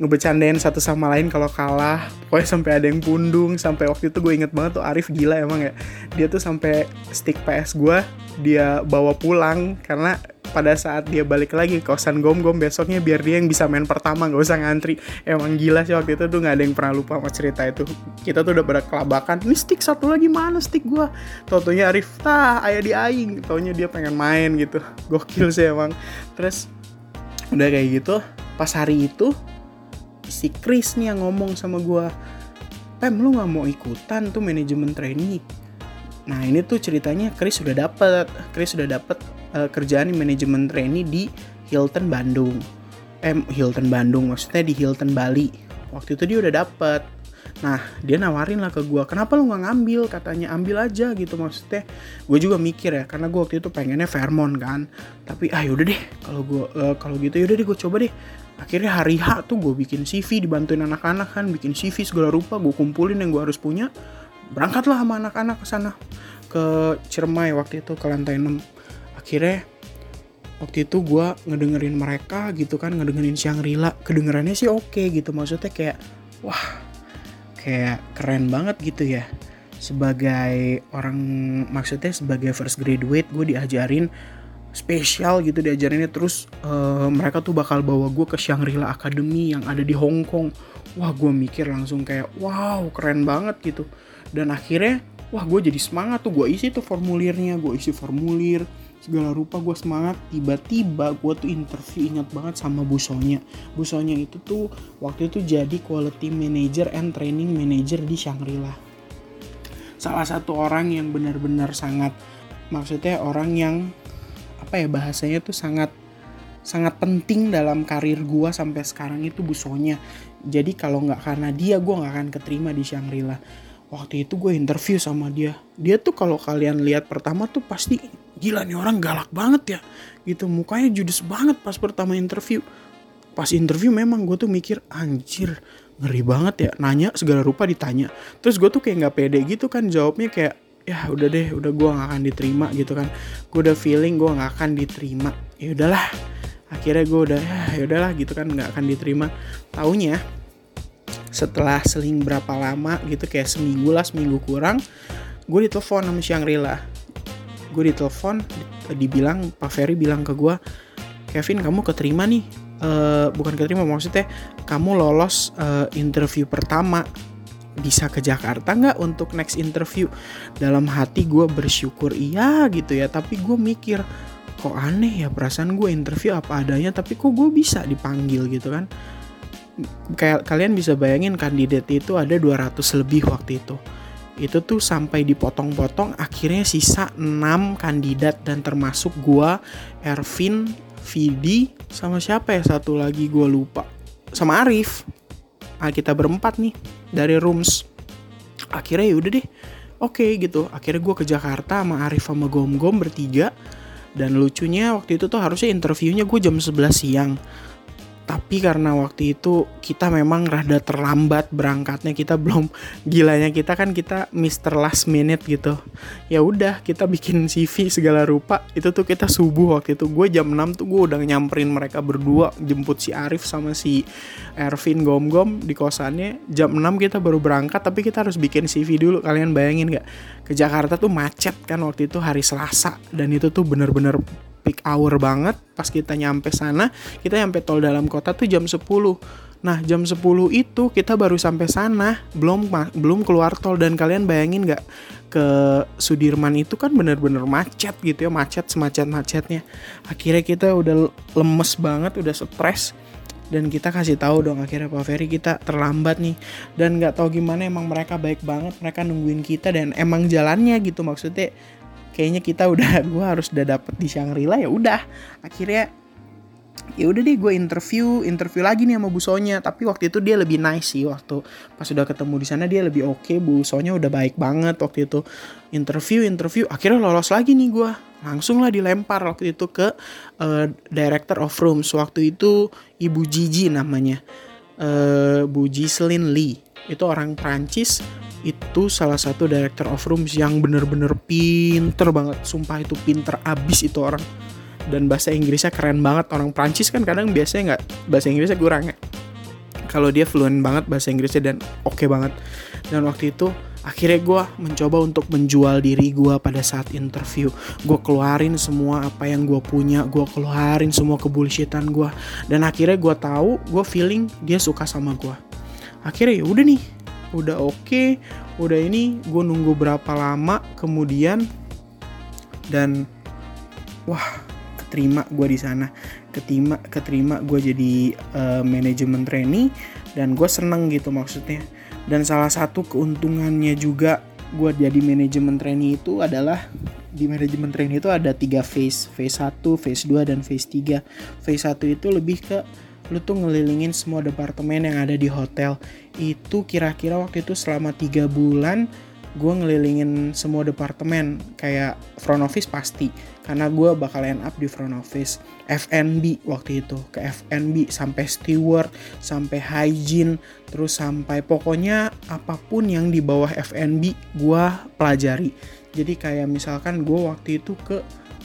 ngebecandain satu sama lain kalau kalah. Pokoknya sampai ada yang pundung sampai waktu itu gue inget banget tuh Arif gila emang ya. Dia tuh sampai stick PS gue dia bawa pulang karena pada saat dia balik lagi ke kosan gom-gom besoknya biar dia yang bisa main pertama nggak usah ngantri. Emang gila sih waktu itu tuh nggak ada yang pernah lupa sama cerita itu. Kita tuh udah pada kelabakan ini stick satu lagi mana stick gue Taunya Arif tah ayah di aing. Taunya dia pengen main gitu. Gokil sih emang. Terus udah kayak gitu pas hari itu si Chris nih yang ngomong sama gue Pem lu nggak mau ikutan tuh manajemen trainee nah ini tuh ceritanya Chris sudah dapet Chris sudah dapet uh, kerjaan di manajemen trainee di Hilton Bandung. Eh Hilton Bandung maksudnya di Hilton Bali. Waktu itu dia udah dapet Nah, dia nawarin lah ke gue, kenapa lu nggak ngambil? Katanya ambil aja gitu maksudnya. Gue juga mikir ya, karena gue waktu itu pengennya Fairmont kan. Tapi ah yaudah deh, kalau gue uh, kalau gitu yaudah deh gue coba deh. Akhirnya hari H tuh gue bikin CV, dibantuin anak-anak kan, bikin CV segala rupa, gue kumpulin yang gue harus punya. Berangkatlah sama anak-anak ke sana ke Ciremai waktu itu ke lantai 6. Akhirnya waktu itu gue ngedengerin mereka gitu kan ngedengerin Shangri-La kedengerannya sih oke gitu maksudnya kayak wah kayak keren banget gitu ya. Sebagai orang maksudnya sebagai first graduate gue diajarin spesial gitu diajarinnya. Terus uh, mereka tuh bakal bawa gue ke Shangri-La Academy yang ada di Hong Kong. Wah gue mikir langsung kayak wow keren banget gitu. Dan akhirnya wah gue jadi semangat tuh. Gue isi tuh formulirnya gue isi formulir segala rupa gue semangat. Tiba-tiba gue tuh interview ingat banget sama Bu Sonya Bu Sonya itu tuh waktu itu jadi quality manager and training manager di Shangri-La. Salah satu orang yang benar-benar sangat maksudnya orang yang apa ya bahasanya tuh sangat sangat penting dalam karir gue sampai sekarang itu Bu Sonya jadi kalau nggak karena dia gue nggak akan keterima di Shangri-La waktu itu gue interview sama dia. Dia tuh kalau kalian lihat pertama tuh pasti gila nih orang galak banget ya gitu. Mukanya judes banget pas pertama interview. Pas interview memang gue tuh mikir anjir ngeri banget ya. Nanya segala rupa ditanya. Terus gue tuh kayak nggak pede gitu kan jawabnya kayak ya udah deh udah gue nggak akan diterima gitu kan. Gue udah feeling gue nggak akan diterima. Ya udahlah. Akhirnya gue udah ya udahlah gitu kan nggak akan diterima. Taunya setelah seling berapa lama gitu kayak seminggu lah seminggu kurang gue ditelepon sama Shangri-La gue ditelepon dibilang Pak Ferry bilang ke gue Kevin kamu keterima nih. Eh, bukan keterima maksudnya kamu lolos eh, interview pertama. Bisa ke Jakarta nggak untuk next interview? Dalam hati gue bersyukur iya gitu ya tapi gue mikir kok aneh ya perasaan gue interview apa adanya tapi kok gue bisa dipanggil gitu kan kayak kalian bisa bayangin kandidat itu ada 200 lebih waktu itu. Itu tuh sampai dipotong-potong akhirnya sisa 6 kandidat dan termasuk gua Ervin Vidi sama siapa ya satu lagi gue lupa. Sama Arif. Nah, kita berempat nih dari rooms. Akhirnya ya udah deh. Oke gitu. Akhirnya gue ke Jakarta sama Arif sama Gom Gom bertiga. Dan lucunya waktu itu tuh harusnya interviewnya gue jam 11 siang tapi karena waktu itu kita memang rada terlambat berangkatnya kita belum [laughs] gilanya kita kan kita Mister Last Minute gitu. Ya udah kita bikin CV segala rupa itu tuh kita subuh waktu itu. Gue jam 6 tuh gue udah nyamperin mereka berdua jemput si Arif sama si Ervin Gom Gom di kosannya. Jam 6 kita baru berangkat tapi kita harus bikin CV dulu. Kalian bayangin gak ke Jakarta tuh macet kan waktu itu hari Selasa. Dan itu tuh bener-bener peak hour banget pas kita nyampe sana kita nyampe tol dalam kota tuh jam 10 nah jam 10 itu kita baru sampai sana belum belum keluar tol. Dan kalian bayangin nggak ke Sudirman itu kan bener-bener macet gitu ya macet semacet macetnya akhirnya kita udah lemes banget udah stres. Dan kita kasih tahu dong akhirnya Pak Ferry kita terlambat nih. Dan nggak tahu gimana emang mereka baik banget mereka nungguin kita dan emang jalannya gitu. Maksudnya kayaknya kita udah [laughs] gue harus udah dapet di Shangri-La ya udah. Akhirnya ya udah deh gue interview interview lagi nih sama Bu Sonya tapi waktu itu dia lebih nice sih waktu pas udah ketemu di sana dia lebih oke. Okay. Bu Sonya udah baik banget waktu itu. Interview interview akhirnya lolos lagi nih gue langsung lah dilempar waktu itu ke uh, director of rooms. Waktu itu Ibu Gigi namanya. Uh, Bu Giselin Lee. Itu orang Prancis itu salah satu director of rooms yang bener-bener pinter banget. Sumpah itu pinter abis itu orang. Dan bahasa Inggrisnya keren banget. Orang Prancis kan kadang biasanya nggak bahasa Inggrisnya kurang ya. Kalau dia fluent banget bahasa Inggrisnya dan oke okay banget. Dan waktu itu akhirnya gue mencoba untuk menjual diri gue pada saat interview. Gue keluarin semua apa yang gue punya. Gue keluarin semua kebullshitan gue dan akhirnya gue tahu gue feeling dia suka sama gue akhirnya ya udah nih udah oke okay, udah ini gue nunggu berapa lama kemudian. Dan wah keterima gue di sana. Keterima keterima gue jadi uh, manajemen trainee dan gue seneng gitu maksudnya. Dan salah satu keuntungannya juga gue jadi manajemen trainee itu adalah di manajemen trainee itu ada tiga phase. Phase 1, phase 2 dan phase 3 phase 1 itu lebih ke lu tuh ngelilingin semua departemen yang ada di hotel. Itu kira-kira waktu itu selama tiga bulan gue ngelilingin semua departemen. Kayak front office pasti karena gue bakal end up di front office. F&B waktu itu ke F&B sampai steward sampai hygiene terus sampai pokoknya apa pun yang di bawah F&B gue pelajari. Jadi kayak misalkan gue waktu itu ke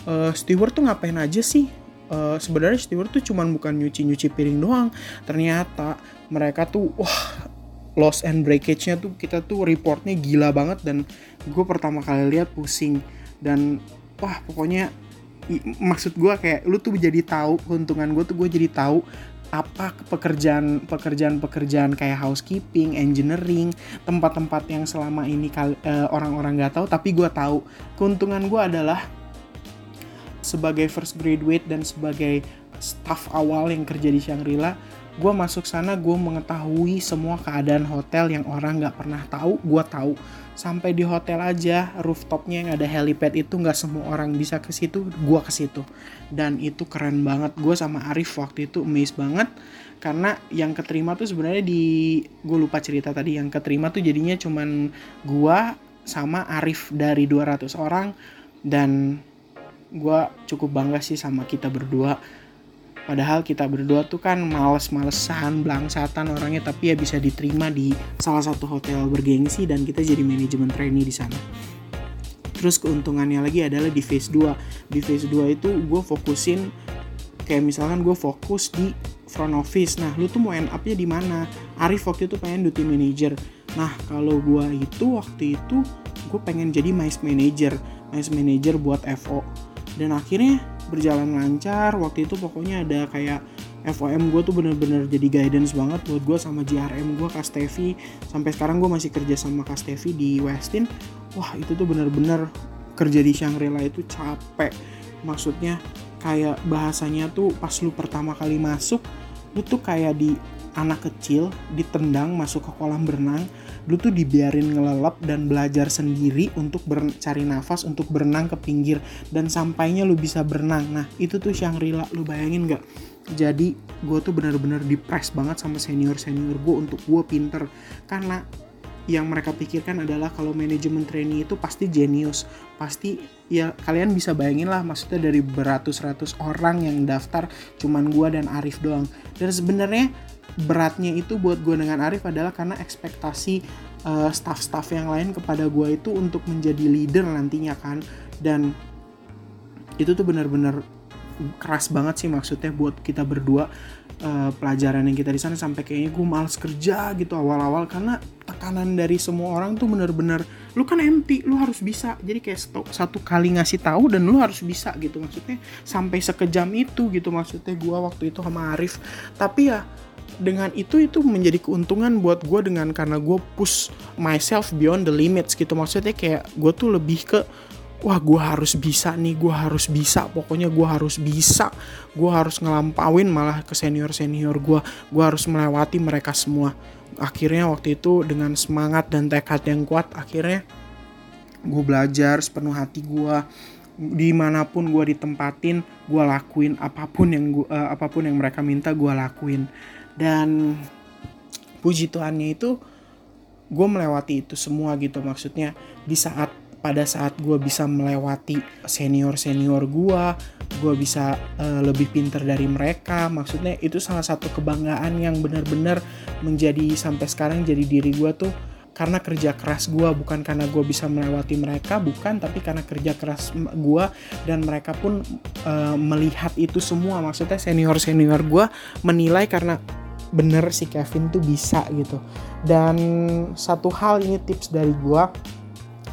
uh, steward tuh ngapain aja sih uh, sebenarnya steward tuh cuman bukan nyuci-nyuci piring doang. Ternyata mereka tuh wah loss and breakage-nya tuh kita tuh reportnya gila banget dan gue pertama kali lihat pusing dan wah pokoknya maksud gue kayak lu tuh jadi tahu keuntungan gue tuh gue jadi tahu apa pekerjaan pekerjaan pekerjaan kayak housekeeping, engineering, tempat-tempat yang selama ini uh, orang-orang nggak tahu tapi gue tahu keuntungan gue adalah sebagai first graduate dan sebagai staff awal yang kerja di Shangri-La gue masuk sana gue mengetahui semua keadaan hotel yang orang nggak pernah tahu gue tahu. Sampai di hotel aja rooftopnya yang ada helipad itu nggak semua orang bisa ke situ gue ke situ. Dan itu keren banget. Gue sama Arif waktu itu amazed banget karena yang keterima tuh sebenarnya di gue lupa cerita tadi yang keterima tuh jadinya cuman gue sama Arif dari 200 orang dan gue cukup bangga sih sama kita berdua. Padahal kita berdua tuh kan males-malesan blangsatan orangnya tapi ya bisa diterima di salah satu hotel bergengsi dan kita jadi manajemen trainee di sana. Terus keuntungannya lagi adalah di phase 2 di phase 2 itu gue fokusin kayak misalkan gue fokus di front office. Nah lu tuh mau end up-nya di mana? Arif waktu itu pengen duty manager. Nah kalau gue itu waktu itu gue pengen jadi mice manager. Mice manager buat FO dan akhirnya berjalan lancar. Waktu itu pokoknya ada kayak FOM gue tuh bener-bener jadi guidance banget buat gue sama JRM gue Kastevi sampai sekarang gue masih kerja sama Kastevi di Westin. Wah itu tuh bener-bener kerja di Shangri-La itu capek. Maksudnya kayak bahasanya tuh pas lu pertama kali masuk lu tuh kayak di anak kecil ditendang masuk ke kolam berenang lu tuh dibiarin ngelelep dan belajar sendiri untuk cari nafas untuk berenang ke pinggir dan sampainya lu bisa berenang. Nah itu tuh Shangri-La lu bayangin nggak? Jadi gue tuh bener-bener depres banget sama senior senior gue untuk gue pinter. Karena yang mereka pikirkan adalah kalau manajemen trainee itu pasti jenius. Pasti ya kalian bisa bayangin lah maksudnya dari beratus-ratus orang yang daftar cuman gue dan Arif doang. Dan sebenarnya beratnya itu buat gue dengan Arif adalah karena ekspektasi uh, staff-staff yang lain kepada gue itu untuk menjadi leader nantinya kan. Dan itu tuh benar-benar keras banget sih maksudnya buat kita berdua uh, pelajaran yang kita di sana sampai kayaknya gue males kerja gitu awal-awal karena tekanan dari semua orang tuh bener-bener lu kan empty lu harus bisa. Jadi kayak satu, satu kali ngasih tahu dan lu harus bisa gitu maksudnya. Sampai sekejam itu gitu maksudnya gue waktu itu sama Arif. Tapi ya dengan itu itu menjadi keuntungan buat gue dengan karena gue push myself beyond the limits gitu. Maksudnya kayak gue tuh lebih ke wah gue harus bisa nih gue harus bisa pokoknya gue harus bisa. Gue harus ngelampauin malah ke senior senior gue gue harus melewati mereka semua. Akhirnya waktu itu dengan semangat dan tekad yang kuat akhirnya gue belajar sepenuh hati gue di mana pun gue ditempatin gue lakuin apa pun yang gua, uh, apa pun yang mereka minta gue lakuin dan puji Tuhannya itu gue melewati itu semua gitu. Maksudnya di saat pada saat gue bisa melewati senior senior gue gue bisa uh, lebih pinter dari mereka. Maksudnya itu salah satu kebanggaan yang benar-benar menjadi sampai sekarang jadi diri gue tuh karena kerja keras gue bukan karena gue bisa melewati mereka bukan tapi karena kerja keras gue dan mereka pun uh, melihat itu semua. Maksudnya senior senior gue menilai karena bener si Kevin tuh bisa gitu. Dan satu hal ini tips dari gue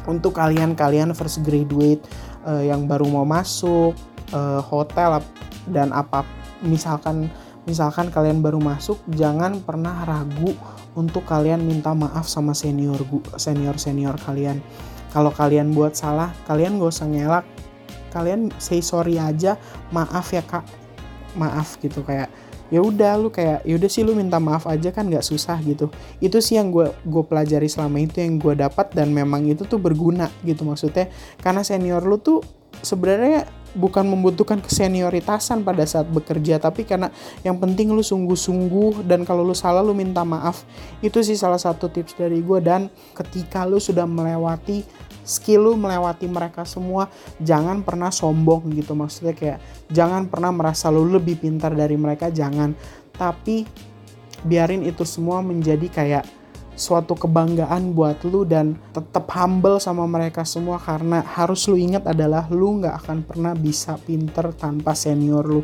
untuk kalian-kalian first graduate uh, yang baru mau masuk uh, hotel dan apa misalkan misalkan kalian baru masuk jangan pernah ragu untuk kalian minta maaf sama senior senior senior kalian. Kalau kalian buat salah kalian gak usah ngelak. Kalian say sorry aja maaf ya kak. Maaf gitu kayak ya udah lu kayak ya udah sih lu minta maaf aja kan nggak susah gitu. Itu sih yang gue gue pelajari selama itu yang gue dapat dan memang itu tuh berguna gitu maksudnya. Karena senior lu tuh sebenarnya bukan membutuhkan kesenioritasan pada saat bekerja tapi karena yang penting lu sungguh-sungguh dan kalau lu salah lu minta maaf. Itu sih salah satu tips dari gue dan ketika lu sudah melewati skill lu melewati mereka semua jangan pernah sombong gitu. Maksudnya kayak jangan pernah merasa lu lebih pintar dari mereka jangan. Tapi biarin itu semua menjadi kayak suatu kebanggaan buat lu dan tetap humble sama mereka semua karena harus lu ingat adalah lu nggak akan pernah bisa pinter tanpa senior lu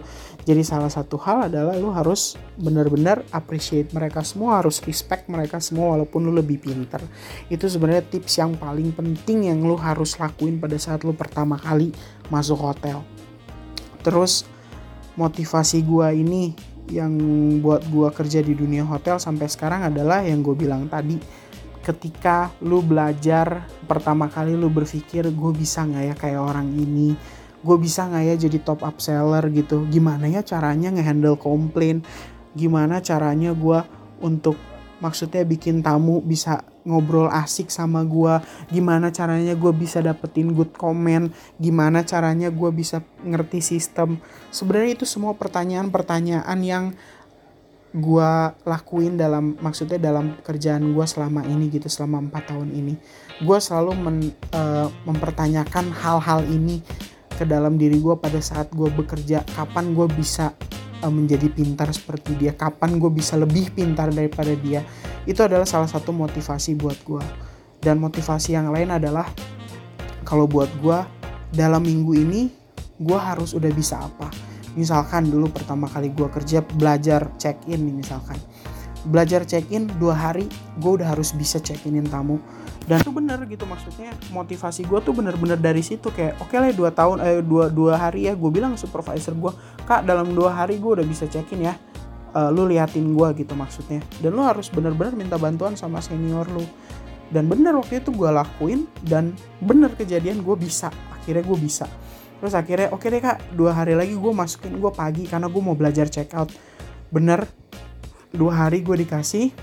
jadi salah satu hal adalah lu harus benar-benar appreciate mereka semua harus respect mereka semua walaupun lu lebih pinter. Itu sebenarnya tips yang paling penting yang lu harus lakuin pada saat lu pertama kali masuk hotel. Terus motivasi gua ini yang buat gue kerja di dunia hotel sampai sekarang adalah yang gue bilang tadi. Ketika lu belajar pertama kali lu berpikir gue bisa nggak ya kayak orang ini gue bisa nggak ya jadi top up seller gitu? Gimana ya caranya ngehandle komplain? Gimana caranya gue untuk maksudnya bikin tamu bisa ngobrol asik sama gue gimana caranya gue bisa dapetin good comment? Gimana caranya gue bisa ngerti sistem? Sebenarnya itu semua pertanyaan-pertanyaan yang gue lakuin dalam maksudnya dalam kerjaan gue selama ini gitu selama empat tahun ini. Gue selalu men, uh, mempertanyakan hal-hal ini ke dalam diri gue pada saat gue bekerja. Kapan gue bisa uh, menjadi pintar seperti dia? Kapan gue bisa lebih pintar daripada dia? Itu adalah salah satu motivasi buat gue dan motivasi yang lain adalah kalau buat gue dalam minggu ini gue harus udah bisa apa? Misalkan dulu pertama kali gue kerja belajar check in misalkan. Belajar check in dua hari gue udah harus bisa check inin tamu dan itu bener gitu maksudnya motivasi gue tuh bener-bener dari situ kayak oke okay lah dua tahun eh dua dua hari ya. Gue bilang supervisor gue kak dalam dua hari gue udah bisa check in ya. Uh, lu liatin gue gitu maksudnya. Dan lu harus bener-bener minta bantuan sama senior lu. Dan bener waktu itu gue lakuin dan bener kejadian gue bisa. Akhirnya gue bisa. Terus akhirnya oke okay deh kak dua hari lagi gue masukin gue pagi karena gue mau belajar check out. Bener dua hari gue dikasih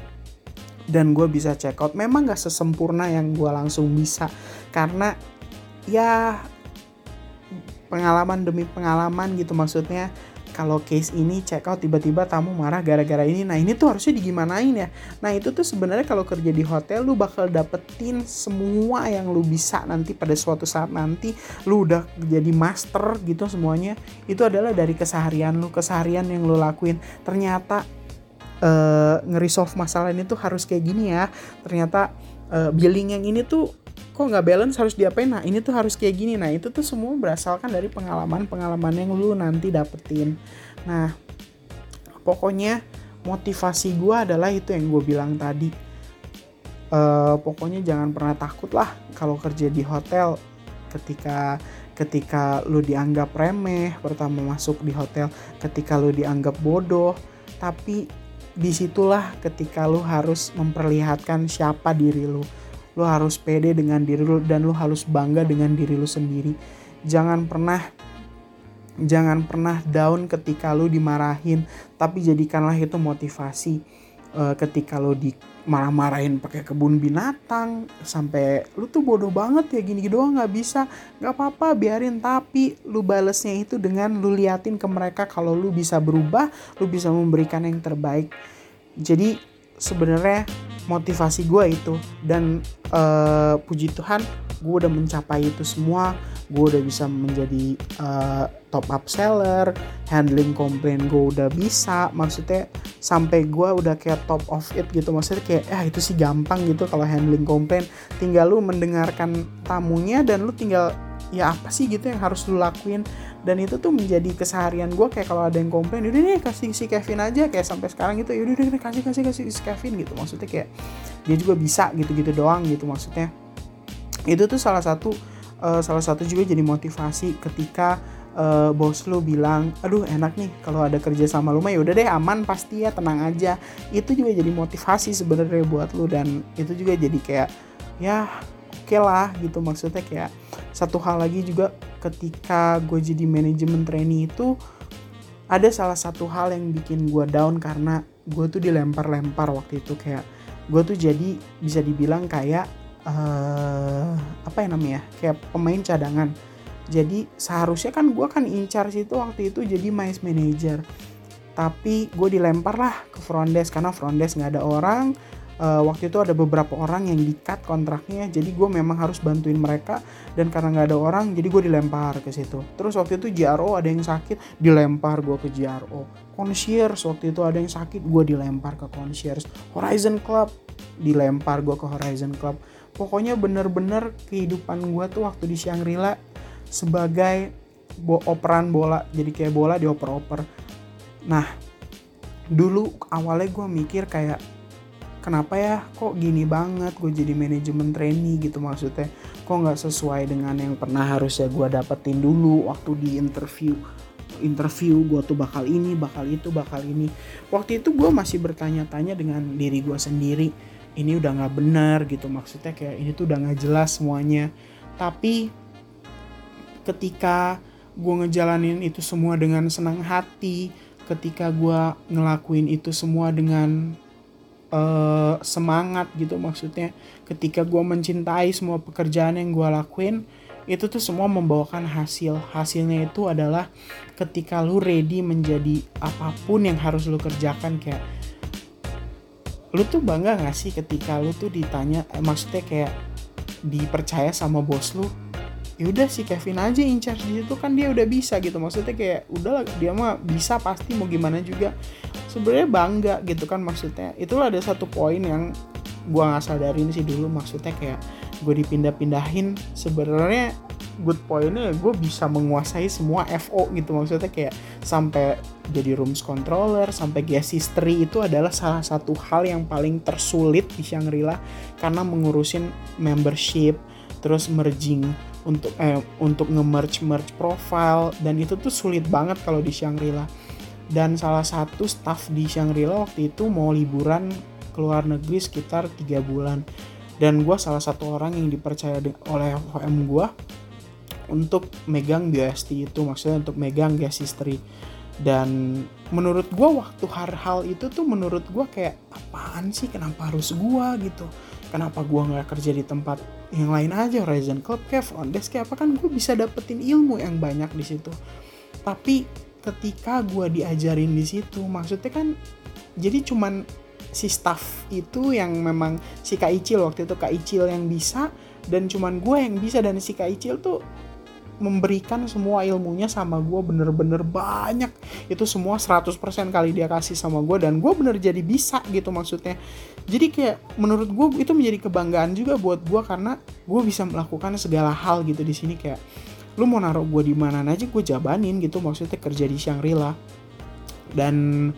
dan gue bisa check out memang gak sesempurna yang gue langsung bisa. Karena ya pengalaman demi pengalaman gitu maksudnya. Kalau case ini check out tiba-tiba tamu marah gara-gara ini. Nah ini tuh harusnya digimanain ya? Nah itu tuh sebenarnya kalau kerja di hotel lu bakal dapetin semua yang lu bisa nanti pada suatu saat nanti. Lu udah jadi master gitu semuanya. Itu adalah dari keseharian lu keseharian yang lu lakuin. Ternyata uh, nge-resolve masalah ini tuh harus kayak gini ya. Ternyata uh, billing yang ini tuh kok nggak balance harus diapain? Nah ini tuh harus kayak gini. Nah itu tuh semua berasalkan dari pengalaman-pengalaman yang lu nanti dapetin. Nah pokoknya motivasi gue adalah itu yang gue bilang tadi. Uh, pokoknya jangan pernah takut lah kalau kerja di hotel ketika ketika lu dianggap remeh pertama masuk di hotel ketika lu dianggap bodoh. Tapi di situlah ketika lu harus memperlihatkan siapa diri lu. Lu harus pede dengan diri lu dan lu harus bangga dengan diri lu sendiri. Jangan pernah jangan pernah down ketika lu dimarahin tapi jadikanlah itu motivasi uh, ketika lu dimarah-marahin pakai kebun binatang sampai lu tuh bodoh banget ya gini doang nggak bisa. Nggak apa-apa biarin. Tapi lu balesnya itu dengan lu liatin ke mereka kalau lu bisa berubah lu bisa memberikan yang terbaik. Jadi sebenarnya motivasi gue itu. Dan uh, puji Tuhan gue udah mencapai itu semua. Gue udah bisa menjadi uh, top up seller handling komplain gue udah bisa. Maksudnya sampai gue udah kayak top of it gitu. Maksudnya kayak ya itu sih gampang gitu kalau handling komplain. Tinggal lu mendengarkan tamunya dan lu tinggal ya apa sih gitu yang harus lu lakuin dan itu tuh menjadi keseharian gue kayak kalau ada yang komplain udah nih kasih si Kevin aja. Kayak sampai sekarang gitu yaudah deh kasih kasih kasih si Kevin gitu. Maksudnya kayak dia juga bisa gitu-gitu doang gitu maksudnya. Itu tuh salah satu uh, salah satu juga jadi motivasi ketika uh, bos lu bilang aduh enak nih kalau ada kerja sama lu mah ya udah deh aman pasti ya tenang aja. Itu juga jadi motivasi sebenarnya buat lu dan itu juga jadi kayak ya okay lah gitu. Maksudnya kayak satu hal lagi juga ketika gue jadi manajemen trainee itu ada salah satu hal yang bikin gue down karena gue tuh dilempar-lempar waktu itu. Kayak gue tuh jadi bisa dibilang kayak uh, apa ya namanya kayak pemain cadangan. Jadi seharusnya kan gue kan incar situ waktu itu jadi mice manager. Tapi gue dilempar lah ke front desk karena front desk nggak ada orang uh, waktu itu ada beberapa orang yang di-cut kontraknya jadi gue memang harus bantuin mereka dan karena nggak ada orang jadi gue dilempar ke situ. Terus waktu itu JRO ada yang sakit dilempar gue ke JRO concierge waktu itu ada yang sakit gue dilempar ke concierge. Horizon Club dilempar gue ke Horizon Club. Pokoknya bener-bener kehidupan gue tuh waktu di Shangri-La sebagai bo operan bola jadi kayak bola dioper-oper. Nah dulu awalnya gue mikir kayak kenapa ya kok gini banget gue jadi manajemen trainee gitu maksudnya? Kok nggak sesuai dengan yang pernah harusnya gue dapetin dulu waktu di interview? Interview gue tuh bakal ini bakal itu bakal ini. Waktu itu gue masih bertanya-tanya dengan diri gue sendiri ini udah nggak benar gitu. Maksudnya kayak ini tuh udah nggak jelas semuanya. Tapi ketika gue ngejalanin itu semua dengan senang hati ketika gue ngelakuin itu semua dengan uh, semangat gitu maksudnya. Ketika gue mencintai semua pekerjaan yang gue lakuin itu tuh semua membawakan hasil. Hasilnya itu adalah ketika lu ready menjadi apa pun yang harus lu kerjakan kayak lu tuh bangga gak sih ketika lu tuh ditanya eh, maksudnya kayak dipercaya sama bos lu yaudah si Kevin aja in charge di kan dia udah bisa gitu. Maksudnya kayak udah dia mah bisa pasti mau gimana juga. Sebenarnya bangga gitu kan maksudnya. Itulah ada satu poin yang gua nggak sadarin sih dulu maksudnya kayak gue dipindah-pindahin. Sebenarnya good pointnya gue bisa menguasai semua FO gitu. Maksudnya kayak sampai jadi rooms controller sampai guest history itu adalah salah satu hal yang paling tersulit di Shangri-La. Karena mengurusin membership terus merging untuk eh, untuk nge-merge merge profile dan itu tuh sulit banget kalau di Shangri-La. Dan salah satu staff di Shangri-La waktu itu mau liburan ke luar negeri sekitar tiga bulan. Dan gue salah satu orang yang dipercaya oleh HM gue untuk megang BST itu maksudnya untuk megang gas history. Dan menurut gue waktu hal-hal itu tuh menurut gue kayak apaan sih? Kenapa harus gue gitu kenapa gue nggak kerja di tempat yang lain aja Horizon Club kayak front desk kayak apa kan gue bisa dapetin ilmu yang banyak di situ. Tapi ketika gue diajarin di situ maksudnya kan jadi cuman si staff itu yang memang si Kak Icil waktu itu Kak Icil yang bisa dan cuman gue yang bisa dan si Kak Icil tuh memberikan semua ilmunya sama gue bener-bener banyak. Itu semua 100% kali dia kasih sama gue dan gue bener jadi bisa gitu maksudnya. Jadi kayak menurut gue itu menjadi kebanggaan juga buat gue karena gue bisa melakukan segala hal gitu di sini kayak lu mau naruh gue di mana aja gue jabanin gitu maksudnya kerja di Shangri-La. Dan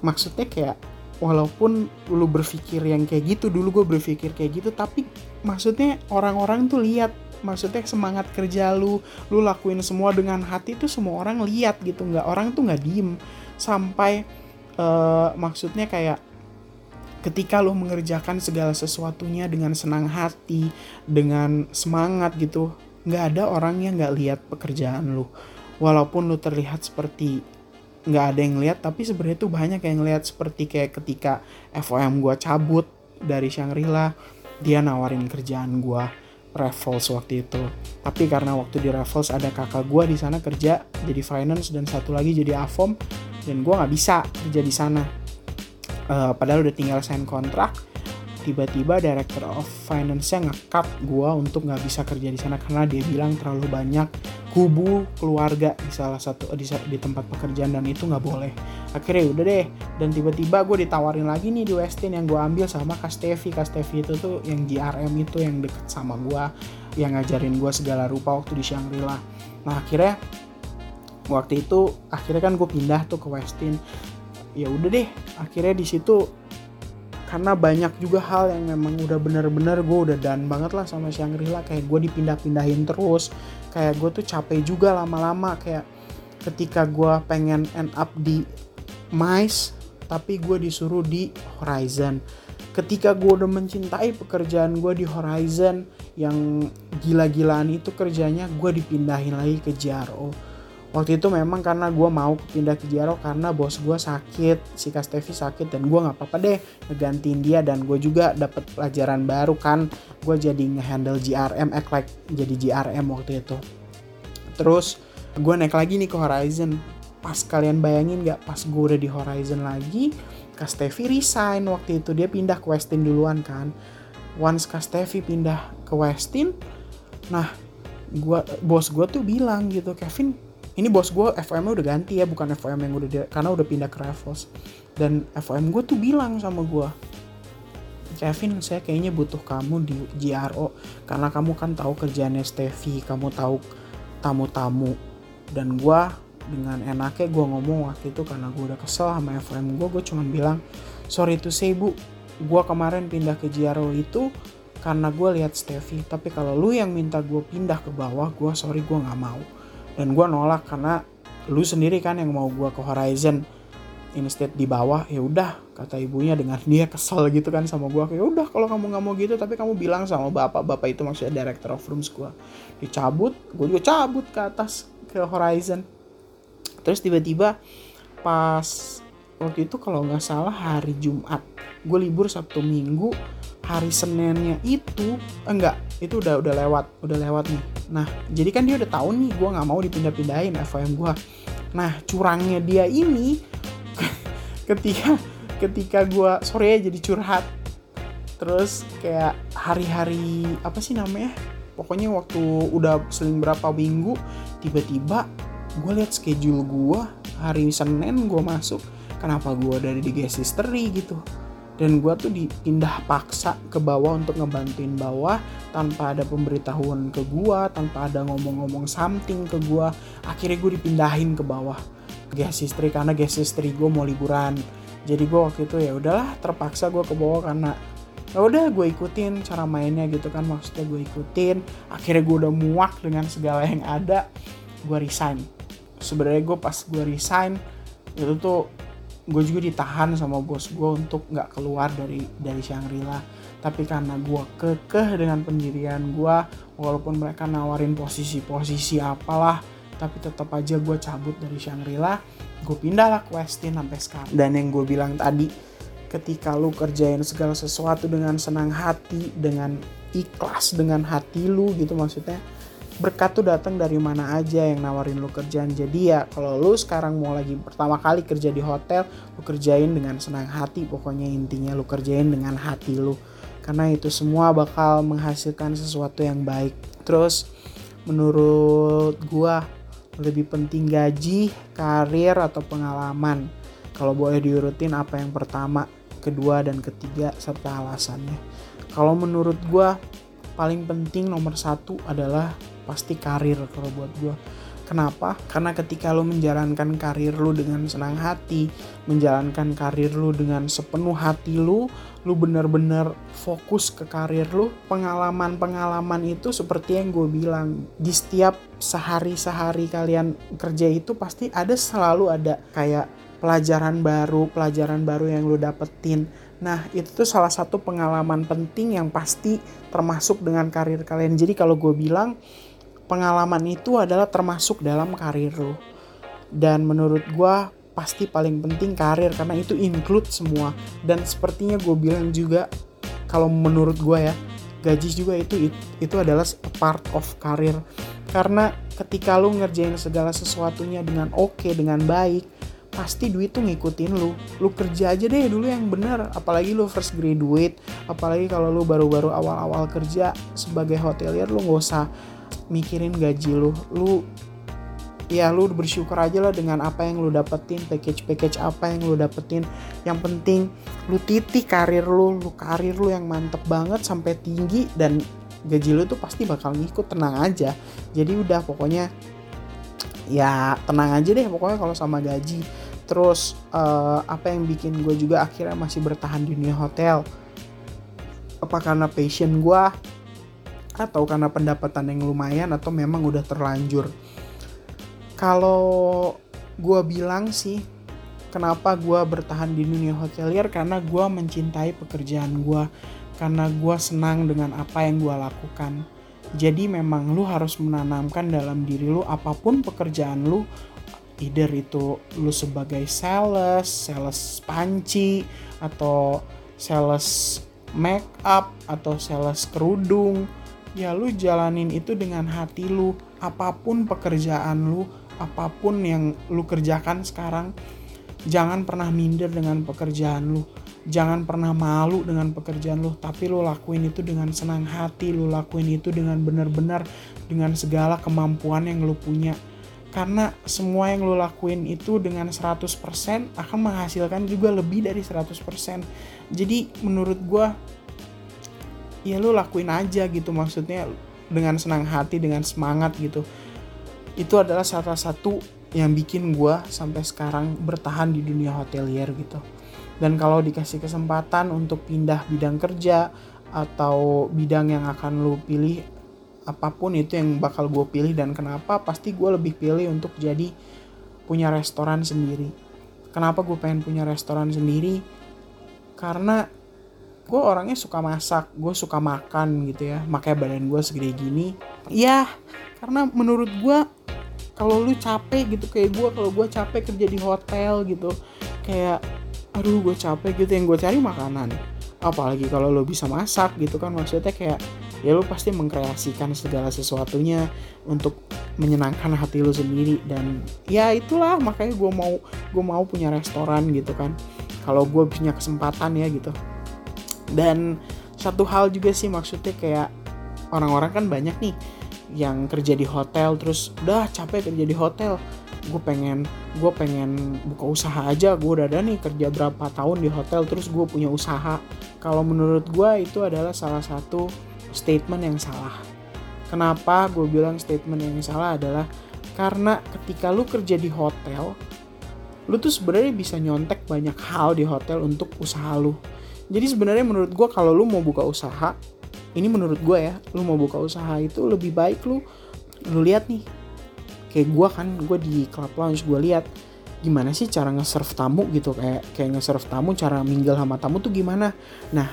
maksudnya kayak walaupun lu berpikir yang kayak gitu dulu gue berpikir kayak gitu tapi maksudnya orang-orang tuh lihat maksudnya semangat kerja lu lu lakuin semua dengan hati tuh semua orang lihat gitu. Nggak orang tuh nggak diem. Sampai uh, maksudnya kayak ketika lu mengerjakan segala sesuatunya dengan senang hati dengan semangat gitu nggak ada orang yang nggak lihat pekerjaan lu. Walaupun lu terlihat seperti nggak ada yang lihat tapi sebenarnya tuh banyak yang lihat. Seperti kayak ketika FOM gua cabut dari Shangri-La dia nawarin kerjaan gua Raffles waktu itu. Tapi karena waktu di Raffles ada kakak gue di sana kerja jadi finance dan satu lagi jadi Avom dan gue nggak bisa kerja di sana. Uh, padahal udah tinggal sign kontrak. Tiba-tiba director of finance-nya ngekat gue untuk nggak bisa kerja di sana karena dia bilang terlalu banyak kubu keluarga di salah satu di, di tempat pekerjaan dan itu nggak boleh. Akhirnya udah deh dan tiba-tiba gue ditawarin lagi nih di Westin yang gue ambil sama Kastevi Kastevi itu tuh yang GRM itu yang deket sama gue yang ngajarin gue segala rupa waktu di Shangri-La. Nah akhirnya waktu itu akhirnya kan gue pindah tuh ke Westin. Ya udah deh akhirnya di situ karena banyak juga hal yang memang udah bener-bener gue udah dan banget lah sama Shangri-La kayak gue dipindah-pindahin terus. Kayak gue tuh capek juga lama-lama. Kayak ketika gue pengen end up di MICE tapi gue disuruh di Horizon. Ketika gue udah mencintai pekerjaan gue di Horizon yang gila-gilaan itu kerjanya gue dipindahin lagi ke JRO waktu itu memang karena gue mau pindah ke JRO karena bos gue sakit si Kastevi sakit dan gue nggak apa-apa deh ngegantiin dia dan gue juga dapet pelajaran baru kan. Gue jadi ngehandle GRM act like jadi GRM waktu itu. Terus gue naik lagi nih ke Horizon. Pas kalian bayangin gak pas gue udah di Horizon lagi Kastevi resign waktu itu. Dia pindah ke Westin duluan kan. Once Kastevi pindah ke Westin nah gua bos gue tuh bilang gitu Kevin ini bos gue FM udah ganti ya bukan FM yang udah karena udah pindah ke Raffles. Dan FM gue tuh bilang sama gue Kevin saya kayaknya butuh kamu di GRO karena kamu kan tahu kerjaannya Stevie kamu tahu tamu-tamu. Dan gue dengan enaknya gue ngomong waktu itu karena gue udah kesel sama FM gue gue cuma bilang sorry to say bu. Gue kemarin pindah ke GRO itu karena gue lihat Stevie tapi kalau lu yang minta gue pindah ke bawah gue sorry gue nggak mau dan gue nolak karena lu sendiri kan yang mau gue ke Horizon. Instead di bawah ya udah kata ibunya dengan dia kesel gitu kan sama gue ya udah kalau kamu nggak mau gitu tapi kamu bilang sama bapak bapak itu maksudnya director of rooms gue dicabut gue juga cabut ke atas ke Horizon. Terus tiba-tiba pas waktu itu kalau nggak salah hari Jumat gue libur Sabtu Minggu hari Seninnya itu enggak itu udah udah lewat udah lewat nih. Nah jadi kan dia udah tahu nih gue nggak mau dipindah-pindahin FOM gue nah curangnya dia ini [laughs] ketika ketika gue sore ya jadi curhat. Terus kayak hari-hari apa sih namanya pokoknya waktu udah seling berapa minggu tiba-tiba gue lihat schedule gue hari Senin gue masuk kenapa gue dari di guest history gitu dan gue tuh dipindah paksa ke bawah untuk ngebantuin bawah tanpa ada pemberitahuan ke gue tanpa ada ngomong-ngomong something ke gue akhirnya gue dipindahin ke bawah. Guest history karena guest history gue mau liburan. Jadi gue waktu itu ya udahlah terpaksa gue ke bawah karena ya udah gue ikutin cara mainnya gitu kan maksudnya gue ikutin. Akhirnya gue udah muak dengan segala yang ada gue resign. Sebenarnya gue pas gue resign itu tuh gue juga ditahan sama bos gue untuk nggak keluar dari dari Shangri-La. Tapi karena gue kekeh dengan pendirian gue walaupun mereka nawarin posisi-posisi apalah tapi tetap aja gue cabut dari Shangri-La gue pindah lah ke Westin sampai sekarang. Dan yang gue bilang tadi ketika lu kerjain segala sesuatu dengan senang hati dengan ikhlas dengan hati lu gitu maksudnya berkat tuh datang dari mana aja yang nawarin lu kerjaan. Jadi ya kalau lu sekarang mau lagi pertama kali kerja di hotel lu kerjain dengan senang hati. Pokoknya intinya lu kerjain dengan hati lu. Karena itu semua bakal menghasilkan sesuatu yang baik. Terus menurut gua lebih penting gaji karir atau pengalaman. Kalau boleh diurutin apa yang pertama kedua dan ketiga serta alasannya. Kalau menurut gua paling penting nomor satu adalah pasti karir kalau buat gue Kenapa? Karena ketika lo menjalankan karir lo dengan senang hati, menjalankan karir lo dengan sepenuh hati lo, lo bener-bener fokus ke karir lo. Pengalaman-pengalaman itu seperti yang gue bilang, di setiap sehari-sehari kalian kerja itu pasti ada selalu ada kayak pelajaran baru, pelajaran baru yang lo dapetin. Nah, itu tuh salah satu pengalaman penting yang pasti termasuk dengan karir kalian. Jadi kalau gue bilang, pengalaman itu adalah termasuk dalam karir lo. Dan menurut gue pasti paling penting karir karena itu include semua. Dan sepertinya gue bilang juga kalau menurut gue ya gaji juga itu itu adalah part of karir karena ketika lu ngerjain segala sesuatunya dengan oke okay, dengan baik pasti duit tuh ngikutin lu lu kerja aja deh dulu yang bener apalagi lu first graduate apalagi kalau lu baru-baru awal-awal kerja sebagai hotelier lu nggak usah mikirin gaji lu lu ya lu bersyukur aja lah dengan apa yang lu dapetin package-package apa yang lu dapetin. Yang penting lu titik karir lu lu karir lu yang mantep banget sampai tinggi dan gaji lu tuh pasti bakal ngikut tenang aja. Jadi udah pokoknya ya tenang aja deh pokoknya kalau sama gaji. Terus uh, apa yang bikin gue juga akhirnya masih bertahan di dunia hotel? Apa karena passion gue atau karena pendapatan yang lumayan atau memang udah terlanjur. Kalau gue bilang sih kenapa gue bertahan di dunia hotelier? Karena gue mencintai pekerjaan gue karena gue senang dengan apa yang gue lakukan. Jadi memang lu harus menanamkan dalam diri lu apa pun pekerjaan lu either itu lu sebagai sales, sales panci atau sales make up atau sales kerudung ya lu jalanin itu dengan hati lu. Apa pun pekerjaan lu apa pun yang lu kerjakan sekarang jangan pernah minder dengan pekerjaan lu. Jangan pernah malu dengan pekerjaan lu tapi lu lakuin itu dengan senang hati lu lakuin itu dengan benar-benar dengan segala kemampuan yang lu punya. Karena semua yang lu lakuin itu dengan 100% akan menghasilkan juga lebih dari 100% jadi menurut gue ya lu lakuin aja gitu maksudnya dengan senang hati dengan semangat gitu. Itu adalah salah satu yang bikin gue sampai sekarang bertahan di dunia hotelier gitu. Dan kalau dikasih kesempatan untuk pindah bidang kerja atau bidang yang akan lu pilih apa pun itu yang bakal gue pilih dan kenapa pasti gue lebih pilih untuk jadi punya restoran sendiri. Kenapa gue pengen punya restoran sendiri? Karena gue orangnya suka masak gue suka makan gitu ya. Makanya badan gue segede gini. Ya karena menurut gue kalau lu capek gitu kayak gue kalau gue capek kerja di hotel gitu kayak aduh gue capek gitu. Yang gue cari makanan. Apalagi kalau lo bisa masak gitu kan maksudnya kayak ya lu pasti mengkreasikan segala sesuatunya untuk menyenangkan hati lu sendiri. Dan ya itulah makanya gue mau gue mau punya restoran gitu kan. Kalau gue punya kesempatan ya gitu dan satu hal juga sih maksudnya kayak orang-orang kan banyak nih yang kerja di hotel terus udah capek kerja di hotel. Gue pengen gue pengen buka usaha aja. Gue udah ada nih kerja berapa tahun di hotel terus gue punya usaha. Kalau menurut gue itu adalah salah satu statement yang salah. Kenapa gue bilang statement yang salah adalah karena ketika lu kerja di hotel lu tuh sebenarnya bisa nyontek banyak hal di hotel untuk usaha lu jadi sebenarnya menurut gue kalau lu mau buka usaha ini menurut gue ya lu mau buka usaha itu lebih baik lu lu lihat nih. Kayak gue kan gue di club lounge gue lihat gimana sih cara nge-serve tamu gitu kayak kayak nge-serve tamu cara mingle sama tamu tuh gimana. Nah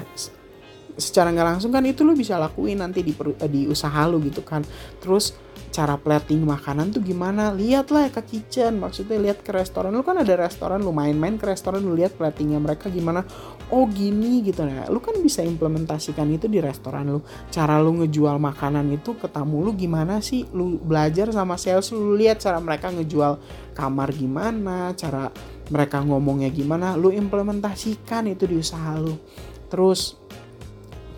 secara nggak langsung kan itu lu bisa lakuin nanti di di usaha lu gitu kan. Terus cara plating makanan tuh gimana? Lihatlah ke kitchen maksudnya lihat ke restoran. Lu kan ada restoran lu main-main ke restoran lu lihat platingnya mereka gimana? Oh gini gitu. Nah lu kan bisa implementasikan itu di restoran lu. Cara lu ngejual makanan itu ke tamu lu gimana sih? Lu belajar sama sales lu lihat cara mereka ngejual kamar gimana cara mereka ngomongnya gimana. Lu implementasikan itu di usaha lu. Terus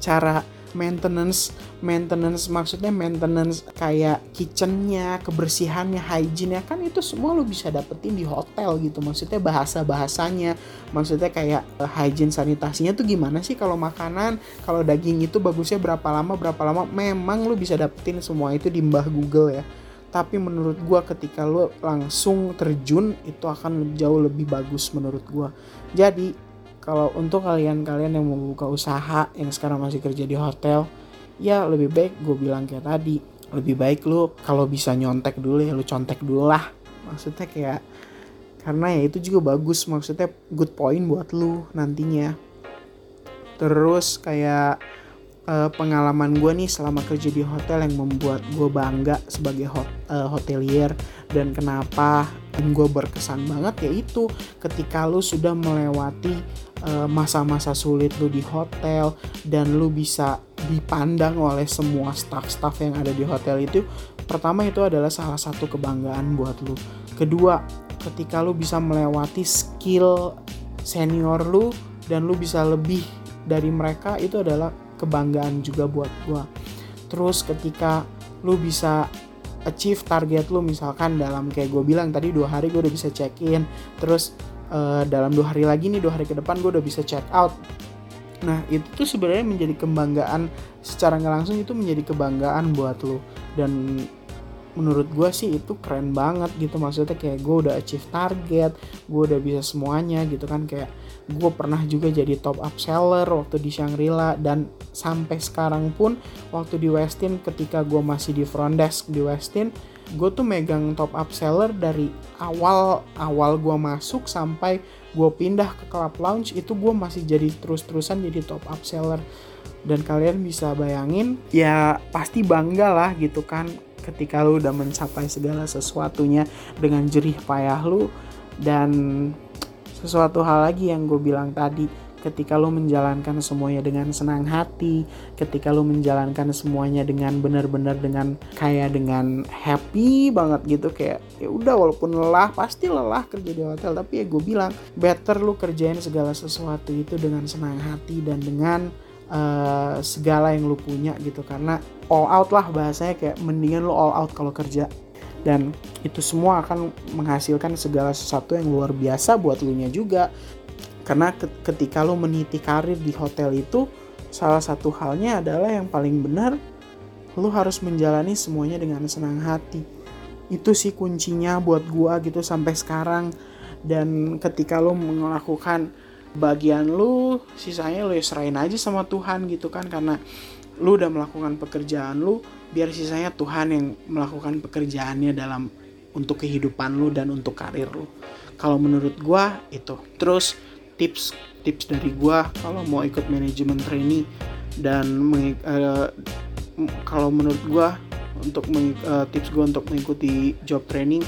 cara maintenance maintenance maksudnya maintenance kayak kitchennya kebersihannya hygiene kan itu semua lu bisa dapetin di hotel gitu. Maksudnya bahasa bahasanya maksudnya kayak uh, hygiene sanitasinya tuh gimana sih? Kalau makanan kalau daging itu bagusnya berapa lama berapa lama? Memang lu bisa dapetin semua itu di mbah Google ya. Tapi menurut gua ketika lu langsung terjun itu akan jauh lebih bagus menurut gua. Jadi kalau untuk kalian-kalian yang mau buka usaha yang sekarang masih kerja di hotel ya lebih baik gue bilang kayak tadi. Lebih baik lu kalau bisa nyontek dulu ya lu contek dulu lah. Maksudnya kayak karena ya itu juga bagus. Maksudnya good point buat lu nantinya. Terus kayak uh, pengalaman gue nih selama kerja di hotel yang membuat gue bangga sebagai hot, uh, hotelier. Dan kenapa gue berkesan banget yaitu ketika lu sudah melewati Eh, masa-masa sulit lu di hotel dan lu bisa dipandang oleh semua staff-staff yang ada di hotel itu pertama itu adalah salah satu kebanggaan buat lu. Kedua ketika lu bisa melewati skill senior lu dan lu bisa lebih dari mereka itu adalah kebanggaan juga buat gua. Terus ketika lu bisa achieve target lu misalkan dalam kayak gue bilang tadi dua hari gue udah bisa check in terus uh, dalam dua hari lagi nih dua hari ke depan gue udah bisa check out. Nah itu tuh sebenarnya menjadi kebanggaan secara nggak langsung itu menjadi kebanggaan buat lo dan menurut gue sih itu keren banget gitu maksudnya kayak gue udah achieve target gue udah bisa semuanya gitu kan kayak gue pernah juga jadi top up seller waktu di Shangri-La dan sampai sekarang pun waktu di Westin ketika gue masih di front desk di Westin gue tuh megang top up seller dari awal awal gue masuk sampai gue pindah ke club lounge itu gue masih jadi terus-terusan jadi top up seller. Dan kalian bisa bayangin ya pasti bangga lah gitu kan ketika lu udah mencapai segala sesuatunya dengan jerih payah lu. Dan sesuatu hal lagi yang gue bilang tadi ketika lo menjalankan semuanya dengan senang hati, ketika lo menjalankan semuanya dengan benar-benar dengan kayak dengan happy banget gitu kayak ya udah walaupun lelah pasti lelah kerja di hotel tapi ya gue bilang better lo kerjain segala sesuatu itu dengan senang hati dan dengan uh, segala yang lo punya gitu. Karena all out lah bahasanya kayak mendingan lo all out kalau kerja dan itu semua akan menghasilkan segala sesuatu yang luar biasa buat lu nya juga. Karena ketika lo meniti karir di hotel itu salah satu halnya adalah yang paling benar lo harus menjalani semuanya dengan senang hati. Itu sih kuncinya buat gua gitu sampai sekarang. Dan ketika lo melakukan bagian lo sisanya lo ya serahin aja sama Tuhan gitu kan. Karena lo udah melakukan pekerjaan lo biar sisanya Tuhan yang melakukan pekerjaannya dalam untuk kehidupan lo dan untuk karir lo kalau menurut gua itu. Terus tips tips dari gua kalau mau ikut manajemen trainee dan uh, kalau menurut gua untuk uh, tips gua untuk mengikuti job training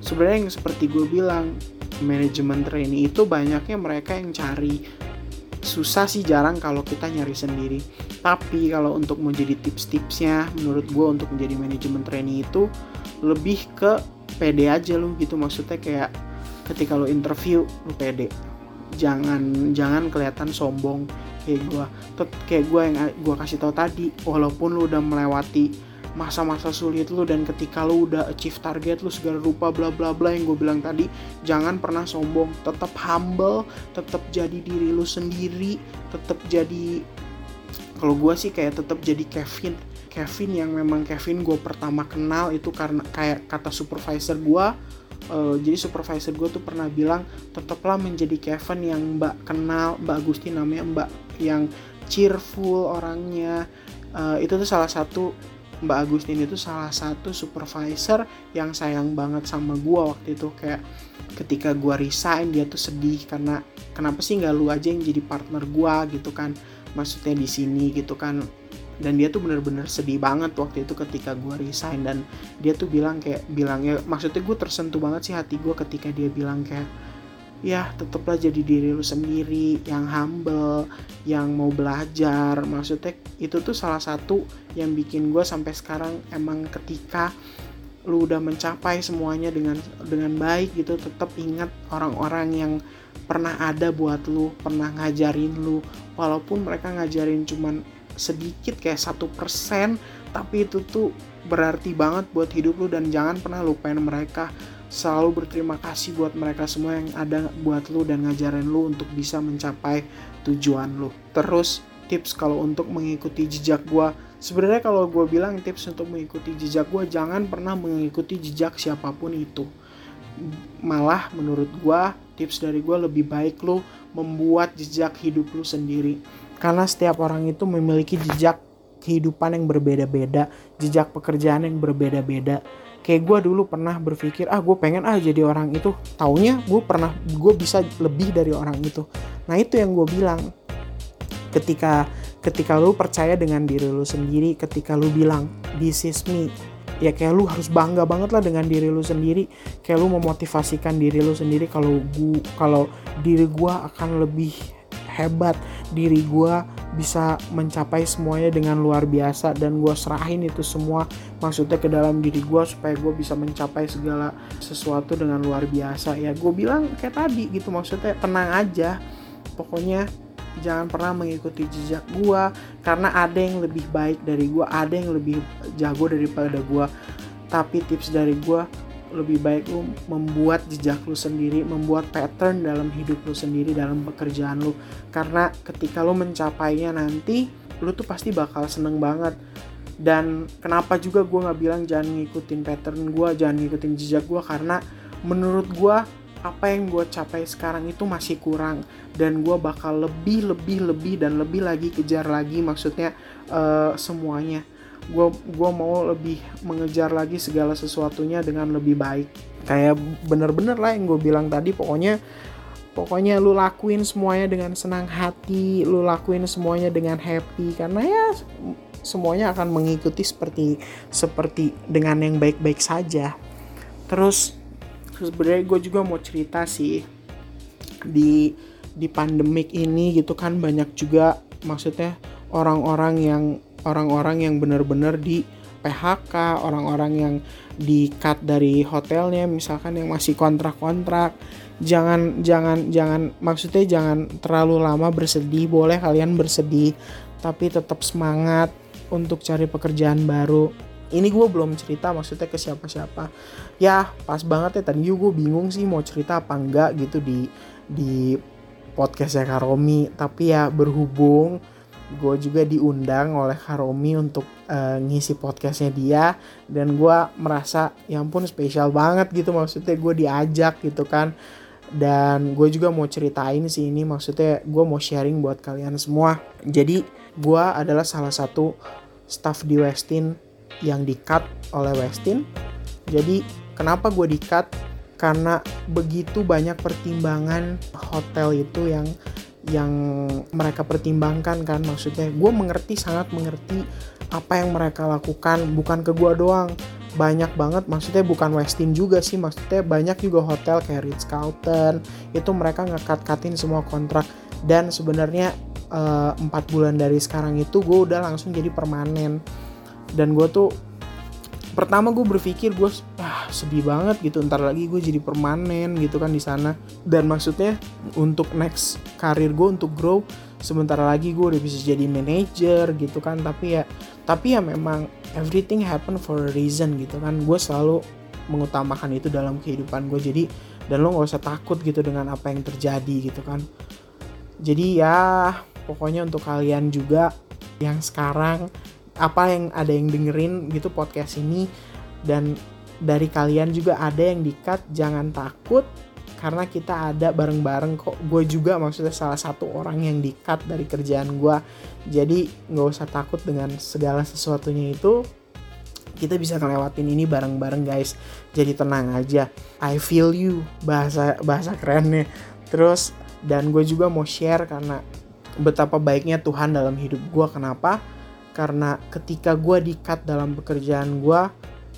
sebenarnya yang seperti gue bilang manajemen trainee itu banyaknya mereka yang cari. Susah sih jarang kalau kita nyari sendiri tapi kalau untuk menjadi tips-tipsnya menurut gue untuk menjadi manajemen trainee itu lebih ke pede aja lu gitu. Maksudnya kayak ketika lo interview lu pede. Jangan jangan kelihatan sombong kayak gue kayak gue yang gue kasih tau tadi walaupun lu udah melewati masa-masa sulit lu dan ketika lu udah achieve target lu segala rupa bla bla bla yang gue bilang tadi jangan pernah sombong. Tetap humble tetap jadi diri lu sendiri tetap jadi kalau gue sih kayak tetap jadi Kevin. Kevin yang memang Kevin gue pertama kenal itu karena kayak kata supervisor gue uh, jadi supervisor gue tuh pernah bilang tetaplah menjadi Kevin yang mbak kenal mbak Agusti namanya mbak yang cheerful orangnya. Uh, itu tuh salah satu Mbak Agustin itu salah satu supervisor yang sayang banget sama gue waktu itu. Kayak ketika gue resign dia tuh sedih karena kenapa sih nggak lu aja yang jadi partner gue gitu kan maksudnya di sini gitu kan. Dan dia tuh bener-bener sedih banget waktu itu ketika gue resign. Dan dia tuh bilang kayak bilangnya maksudnya gue tersentuh banget sih hati gue ketika dia bilang kayak ya tetaplah jadi diri lu sendiri yang humble yang mau belajar. Maksudnya itu tuh salah satu yang bikin gue sampai sekarang emang ketika lu udah mencapai semuanya dengan dengan baik gitu tetap ingat orang-orang yang pernah ada buat lu pernah ngajarin lu walaupun mereka ngajarin cuman sedikit kayak satu persen tapi itu tuh berarti banget buat hidup lu dan jangan pernah lupain mereka selalu berterima kasih buat mereka semua yang ada buat lu dan ngajarin lu untuk bisa mencapai tujuan lu. Terus tips kalau untuk mengikuti jejak gua, sebenarnya kalau gue bilang tips untuk mengikuti jejak gua jangan pernah mengikuti jejak siapa pun itu. Malah menurut gua tips dari gua lebih baik lu membuat jejak hidup lu sendiri. Karena setiap orang itu memiliki jejak kehidupan yang berbeda-beda, jejak pekerjaan yang berbeda-beda. Kayak gue dulu pernah berpikir ah gue pengen ah jadi orang itu. Taunya gue pernah gue bisa lebih dari orang itu. Nah itu yang gue bilang. Ketika ketika lu percaya dengan diri lu sendiri ketika lu bilang this is me ya kayak lu harus bangga banget lah dengan diri lu sendiri. Kayak lu memotivasikan diri lu sendiri kalau gua kalau diri gue akan lebih hebat. Diri gue bisa mencapai semuanya dengan luar biasa dan gue serahin itu semua maksudnya ke dalam diri gue supaya gue bisa mencapai segala sesuatu dengan luar biasa. Ya gue bilang kayak tadi gitu maksudnya tenang aja. Pokoknya jangan pernah mengikuti jejak gue karena ada yang lebih baik dari gue ada yang lebih jago daripada gue tapi tips dari gue lebih baik lu membuat jejak lu sendiri, membuat pattern dalam hidup lu sendiri, dalam pekerjaan lu. Karena ketika lu mencapainya nanti, lu tuh pasti bakal seneng banget. Dan kenapa juga gue nggak bilang jangan ngikutin pattern gue, jangan ngikutin jejak gue, karena menurut gue apa yang gue capai sekarang itu masih kurang dan gue bakal lebih lebih lebih dan lebih lagi kejar lagi maksudnya uh, semuanya. Gue gua mau lebih mengejar lagi segala sesuatunya dengan lebih baik. Kayak bener-bener lah yang gue bilang tadi pokoknya pokoknya lu lakuin semuanya dengan senang hati lu lakuin semuanya dengan happy karena ya semuanya akan mengikuti seperti seperti dengan yang baik-baik saja. Terus sebenarnya gue juga mau cerita sih di di pandemik ini gitu kan banyak juga maksudnya orang-orang yang orang-orang yang benar-benar di PHK, orang-orang yang di cut dari hotelnya, misalkan yang masih kontrak-kontrak, jangan jangan jangan maksudnya jangan terlalu lama bersedih, boleh kalian bersedih, tapi tetap semangat untuk cari pekerjaan baru. Ini gue belum cerita maksudnya ke siapa-siapa. Ya pas banget ya tadi gue bingung sih mau cerita apa enggak gitu di di podcastnya Karomi, tapi ya berhubung gue juga diundang oleh Karomi untuk uh, ngisi podcastnya dia dan gue merasa ya ampun spesial banget gitu maksudnya gue diajak gitu kan. Dan gue juga mau ceritain sih ini maksudnya gue mau sharing buat kalian semua. Jadi gue adalah salah satu staff di Westin yang di cut oleh Westin. Jadi kenapa gue di cut karena begitu banyak pertimbangan hotel itu yang yang mereka pertimbangkan kan. Maksudnya gue mengerti sangat mengerti apa yang mereka lakukan. Bukan ke gue doang. Banyak banget maksudnya bukan Westin juga sih. Maksudnya banyak juga hotel kayak Ritz Carlton. Itu mereka ngekat-katin semua kontrak. Dan sebenarnya eh, empat bulan dari sekarang itu gue udah langsung jadi permanen dan gue tuh pertama gue berpikir gue ah sedih banget gitu ntar lagi gue jadi permanen gitu kan di sana. Dan maksudnya untuk next karir gue untuk grow sebentar lagi gue udah bisa jadi manager gitu kan. Tapi ya tapi ya memang everything happen for a reason gitu kan. Gue selalu mengutamakan itu dalam kehidupan gue jadi dan lo nggak usah takut gitu dengan apa yang terjadi gitu kan. Jadi ya pokoknya untuk kalian juga yang sekarang apa yang ada yang dengerin gitu podcast ini. Dan dari kalian juga ada yang di-cut jangan takut karena kita ada bareng-bareng kok. Gue juga maksudnya salah satu orang yang di-cut dari kerjaan gue jadi nggak usah takut dengan segala sesuatunya itu. Kita bisa ngelewatin ini bareng-bareng guys. Jadi tenang aja. I feel you bahasa bahasa kerennya. Terus dan gue juga mau share karena betapa baiknya Tuhan dalam hidup gue kenapa karena ketika gue di-cut dalam pekerjaan gue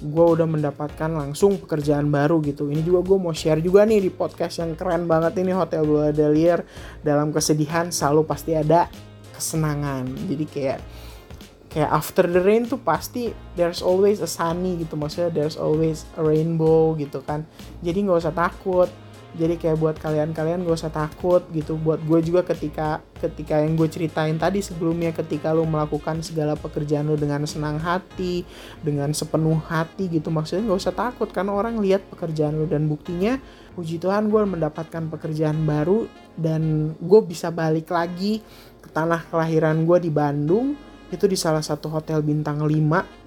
gue udah mendapatkan langsung pekerjaan baru gitu. Ini juga gue mau share juga nih di podcast yang keren banget ini Hotel Delier dalam kesedihan selalu pasti ada kesenangan. Jadi kayak kayak after the rain tuh pasti there's always a sunny gitu. Maksudnya there's always a rainbow gitu kan. Jadi nggak usah takut jadi kayak buat kalian-kalian gak usah takut gitu. Buat gue juga ketika ketika yang gue ceritain tadi sebelumnya ketika lo melakukan segala pekerjaan lo dengan senang hati dengan sepenuh hati gitu. Maksudnya gak usah takut karena orang lihat pekerjaan lo dan buktinya puji Tuhan gue mendapatkan pekerjaan baru dan gue bisa balik lagi ke tanah kelahiran gue di Bandung. Itu di salah satu hotel bintang 5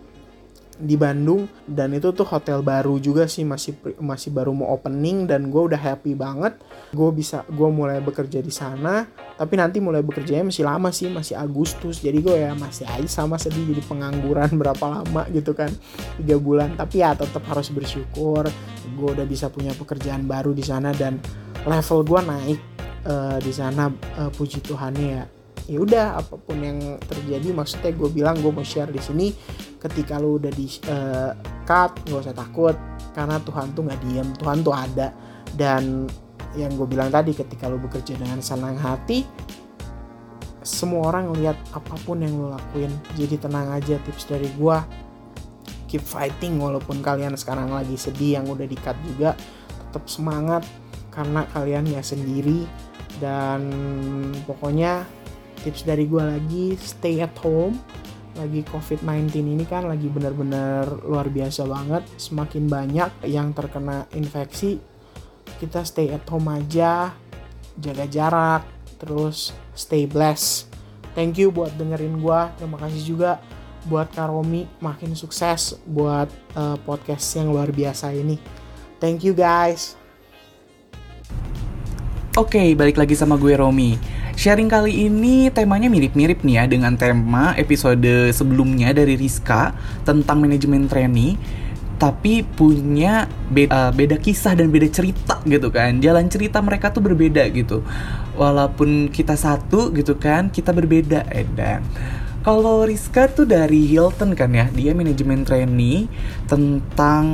di Bandung dan itu tuh hotel baru juga sih masih masih baru mau opening dan gue udah happy banget. Gue bisa gue mulai bekerja di sana tapi nanti mulai bekerjanya masih lama sih masih Agustus. Jadi gue ya masih aja sama sedih jadi pengangguran [laughs] berapa lama gitu kan tiga bulan. Tapi ya tetap harus bersyukur gue udah bisa punya pekerjaan baru di sana dan level gue naik uh, di sana uh, puji Tuhannya ya ya udah apa pun yang terjadi maksudnya gue bilang gue mau share di sini ketika lu udah di uh, cut gak usah takut karena Tuhan tuh nggak diem Tuhan tuh ada. Dan yang gue bilang tadi ketika lu bekerja dengan senang hati semua orang lihat apa pun yang lu lakuin. Jadi tenang aja tips dari gue keep fighting walaupun kalian sekarang lagi sedih yang udah di cut juga. Tetap semangat karena kalian ya sendiri. Dan pokoknya tips dari gue lagi stay at home. Lagi COVID-19 ini kan lagi benar-benar luar biasa banget. Semakin banyak yang terkena infeksi kita stay at home aja jaga jarak terus stay blessed. Thank you buat dengerin gue terima kasih juga buat Karomi makin sukses buat uh, podcast yang luar biasa ini. Thank you guys. Oke, okay, balik lagi sama gue Romi. Sharing kali ini temanya mirip-mirip nih ya dengan tema episode sebelumnya dari Rizka tentang manajemen trainee tapi punya beda, beda kisah dan beda cerita gitu kan. Jalan cerita mereka tuh berbeda gitu. Walaupun kita satu gitu kan kita berbeda edan kalau Rizka tuh dari Hilton kan ya, dia manajemen trainee tentang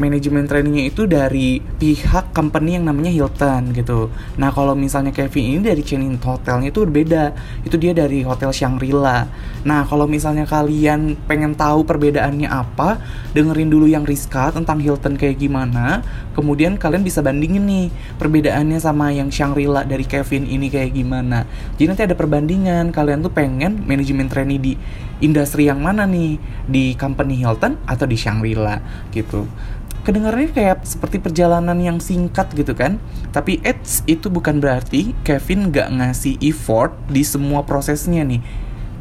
manajemen trainingnya itu dari pihak company yang namanya Hilton gitu. Nah kalau misalnya Kevin ini dari chain hotelnya itu berbeda, itu dia dari hotel Shangri-La. Nah kalau misalnya kalian pengen tahu perbedaannya apa, dengerin dulu yang Rizka tentang Hilton kayak gimana, kemudian kalian bisa bandingin nih perbedaannya sama yang Shangri-La dari Kevin ini kayak gimana. Jadi nanti ada perbandingan, kalian tuh pengen manajemen trainee nih di industri yang mana nih? Di company Hilton atau di Shangri-La gitu. Kedengarannya kayak seperti perjalanan yang singkat gitu kan? Tapi it's itu bukan berarti Kevin gak ngasih effort di semua prosesnya nih.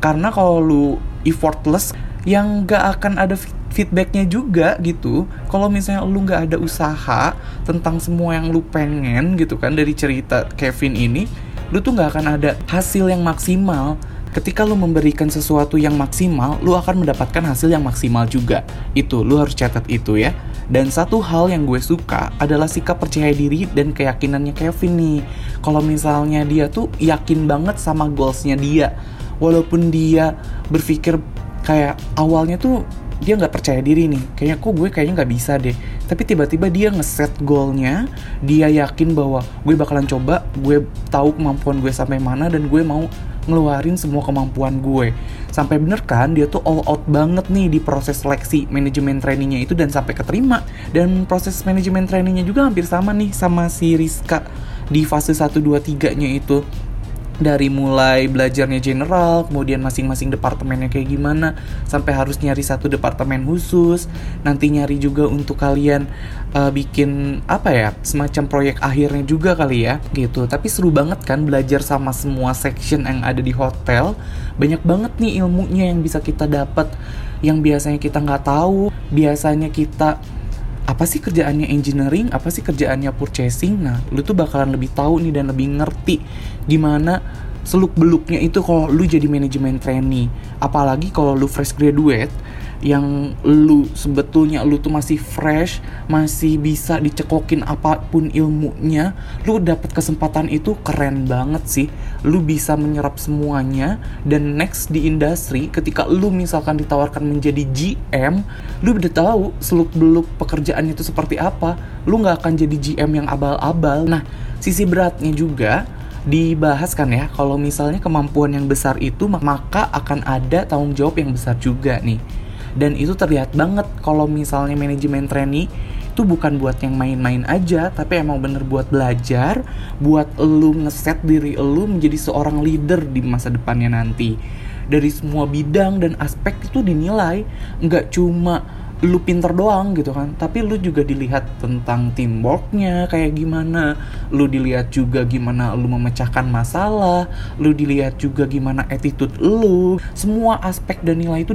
Karena kalau lu effortless yang gak akan ada feedbacknya juga gitu. Kalau misalnya lu gak ada usaha tentang semua yang lu pengen gitu kan dari cerita Kevin ini lu tuh gak akan ada hasil yang maksimal ketika lu memberikan sesuatu yang maksimal, lu akan mendapatkan hasil yang maksimal juga. Itu, lu harus catat itu ya. Dan satu hal yang gue suka adalah sikap percaya diri dan keyakinannya Kevin nih. Kalau misalnya dia tuh yakin banget sama goalsnya dia. Walaupun dia berpikir kayak awalnya tuh dia nggak percaya diri nih. Kayaknya kok gue kayaknya nggak bisa deh. Tapi tiba-tiba dia ngeset goalnya dia yakin bahwa gue bakalan coba gue tahu kemampuan gue sampai mana dan gue mau ngeluarin semua kemampuan gue. Sampai bener kan dia tuh all out banget nih di proses seleksi manajemen trainingnya itu dan sampai keterima. Dan proses manajemen trainingnya juga hampir sama nih sama si Rizka di fase 1, 2, 3 nya itu dari mulai belajarnya general, kemudian masing-masing departemennya kayak gimana, sampai harus nyari satu departemen khusus, nanti nyari juga untuk kalian uh, bikin apa ya, semacam proyek akhirnya juga kali ya, gitu. Tapi seru banget kan belajar sama semua section yang ada di hotel, banyak banget nih ilmunya yang bisa kita dapat, yang biasanya kita nggak tahu, biasanya kita apa sih kerjaannya engineering, apa sih kerjaannya purchasing. Nah, lu tuh bakalan lebih tahu nih dan lebih ngerti gimana seluk beluknya itu kalau lu jadi manajemen trainee. Apalagi kalau lu fresh graduate yang lu sebetulnya lu tuh masih fresh, masih bisa dicekokin apa pun ilmunya, lu dapat kesempatan itu keren banget sih. Lu bisa menyerap semuanya dan next di industri ketika lu misalkan ditawarkan menjadi GM, lu udah tahu seluk beluk pekerjaan itu seperti apa. Lu nggak akan jadi GM yang abal-abal. Nah, sisi beratnya juga dibahas kan ya kalau misalnya kemampuan yang besar itu maka akan ada tanggung jawab yang besar juga nih dan itu terlihat banget kalau misalnya manajemen trainee itu bukan buat yang main-main aja tapi emang bener buat belajar buat lu ngeset diri lu menjadi seorang leader di masa depannya nanti. Dari semua bidang dan aspek itu dinilai. Nggak cuma lu pinter doang gitu kan. Tapi lu juga dilihat tentang teamworknya kayak gimana. Lu dilihat juga gimana lu memecahkan masalah. Lu dilihat juga gimana attitude lu. Semua aspek dan nilai itu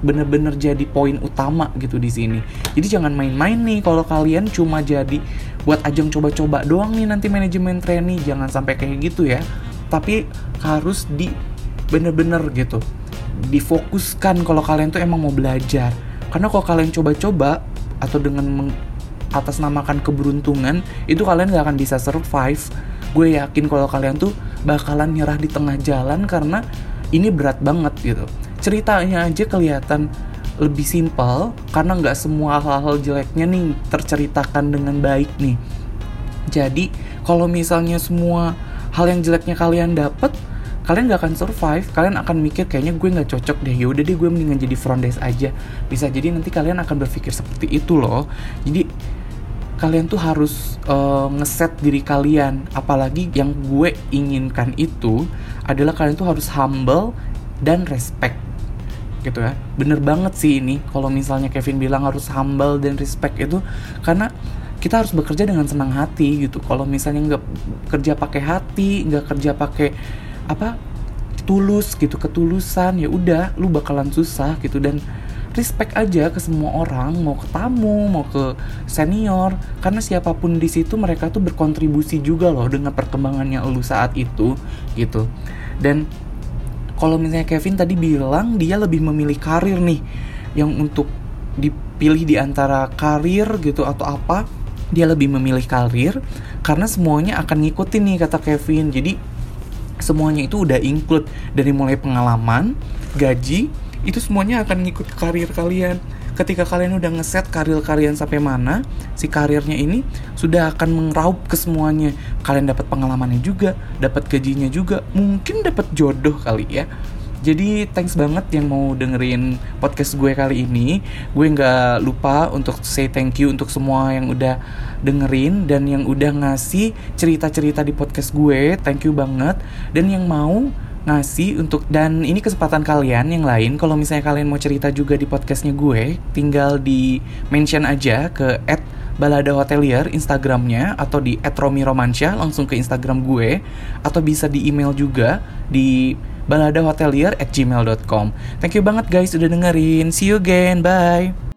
bener-bener jadi poin utama gitu di sini. Jadi jangan main-main nih kalau kalian cuma jadi buat ajang coba-coba doang nih nanti manajemen trainee jangan sampai kayak gitu ya. Tapi harus di bener-bener gitu. Difokuskan kalau kalian tuh emang mau belajar karena kalau kalian coba-coba atau dengan atas namakan keberuntungan itu kalian gak akan bisa survive. Gue yakin kalau kalian tuh bakalan nyerah di tengah jalan karena ini berat banget gitu. Ceritanya aja kelihatan lebih simpel karena nggak semua hal-hal jeleknya nih terceritakan dengan baik nih. Jadi kalau misalnya semua hal yang jeleknya kalian dapet kalian gak akan survive kalian akan mikir kayaknya gue nggak cocok deh. Yaudah deh gue mendingan jadi front desk aja. Bisa jadi nanti kalian akan berpikir seperti itu loh. Jadi kalian tuh harus uh, ngeset diri kalian. Apalagi yang gue inginkan itu adalah kalian tuh harus humble dan respect. Gitu ya. Bener banget sih ini kalau misalnya Kevin bilang harus humble dan respect itu karena kita harus bekerja dengan senang hati gitu. Kalau misalnya nggak kerja pakai hati nggak kerja pakai apa tulus gitu ketulusan ya udah lu bakalan susah gitu. Dan respect aja ke semua orang mau ke tamu mau ke senior. Karena siapa pun di situ mereka tuh berkontribusi juga loh dengan perkembangannya lu saat itu gitu. Dan kalau misalnya Kevin tadi bilang dia lebih memilih karir nih. Yang untuk dipilih di antara karir gitu atau apa dia lebih memilih karir. Karena semuanya akan ngikutin nih kata Kevin. Jadi semuanya itu udah include dari mulai pengalaman, gaji, itu semuanya akan ngikut karir kalian. Ketika kalian udah ngeset karir kalian sampai mana, si karirnya ini sudah akan mengraup ke semuanya. Kalian dapat pengalamannya juga, dapat gajinya juga, mungkin dapat jodoh kali ya. Jadi thanks banget yang mau dengerin podcast gue kali ini. Gue nggak lupa untuk say thank you untuk semua yang udah dengerin dan yang udah ngasih cerita-cerita di podcast gue. Thank you banget. Dan yang mau ngasih untuk dan ini kesempatan kalian yang lain kalau misalnya kalian mau cerita juga di podcastnya gue tinggal di mention aja ke at Balada Hotelier Instagramnya atau di @romiromansyah langsung ke Instagram gue atau bisa di email juga di baladahotelier at gmail.com Thank you banget guys udah dengerin. See you again. Bye.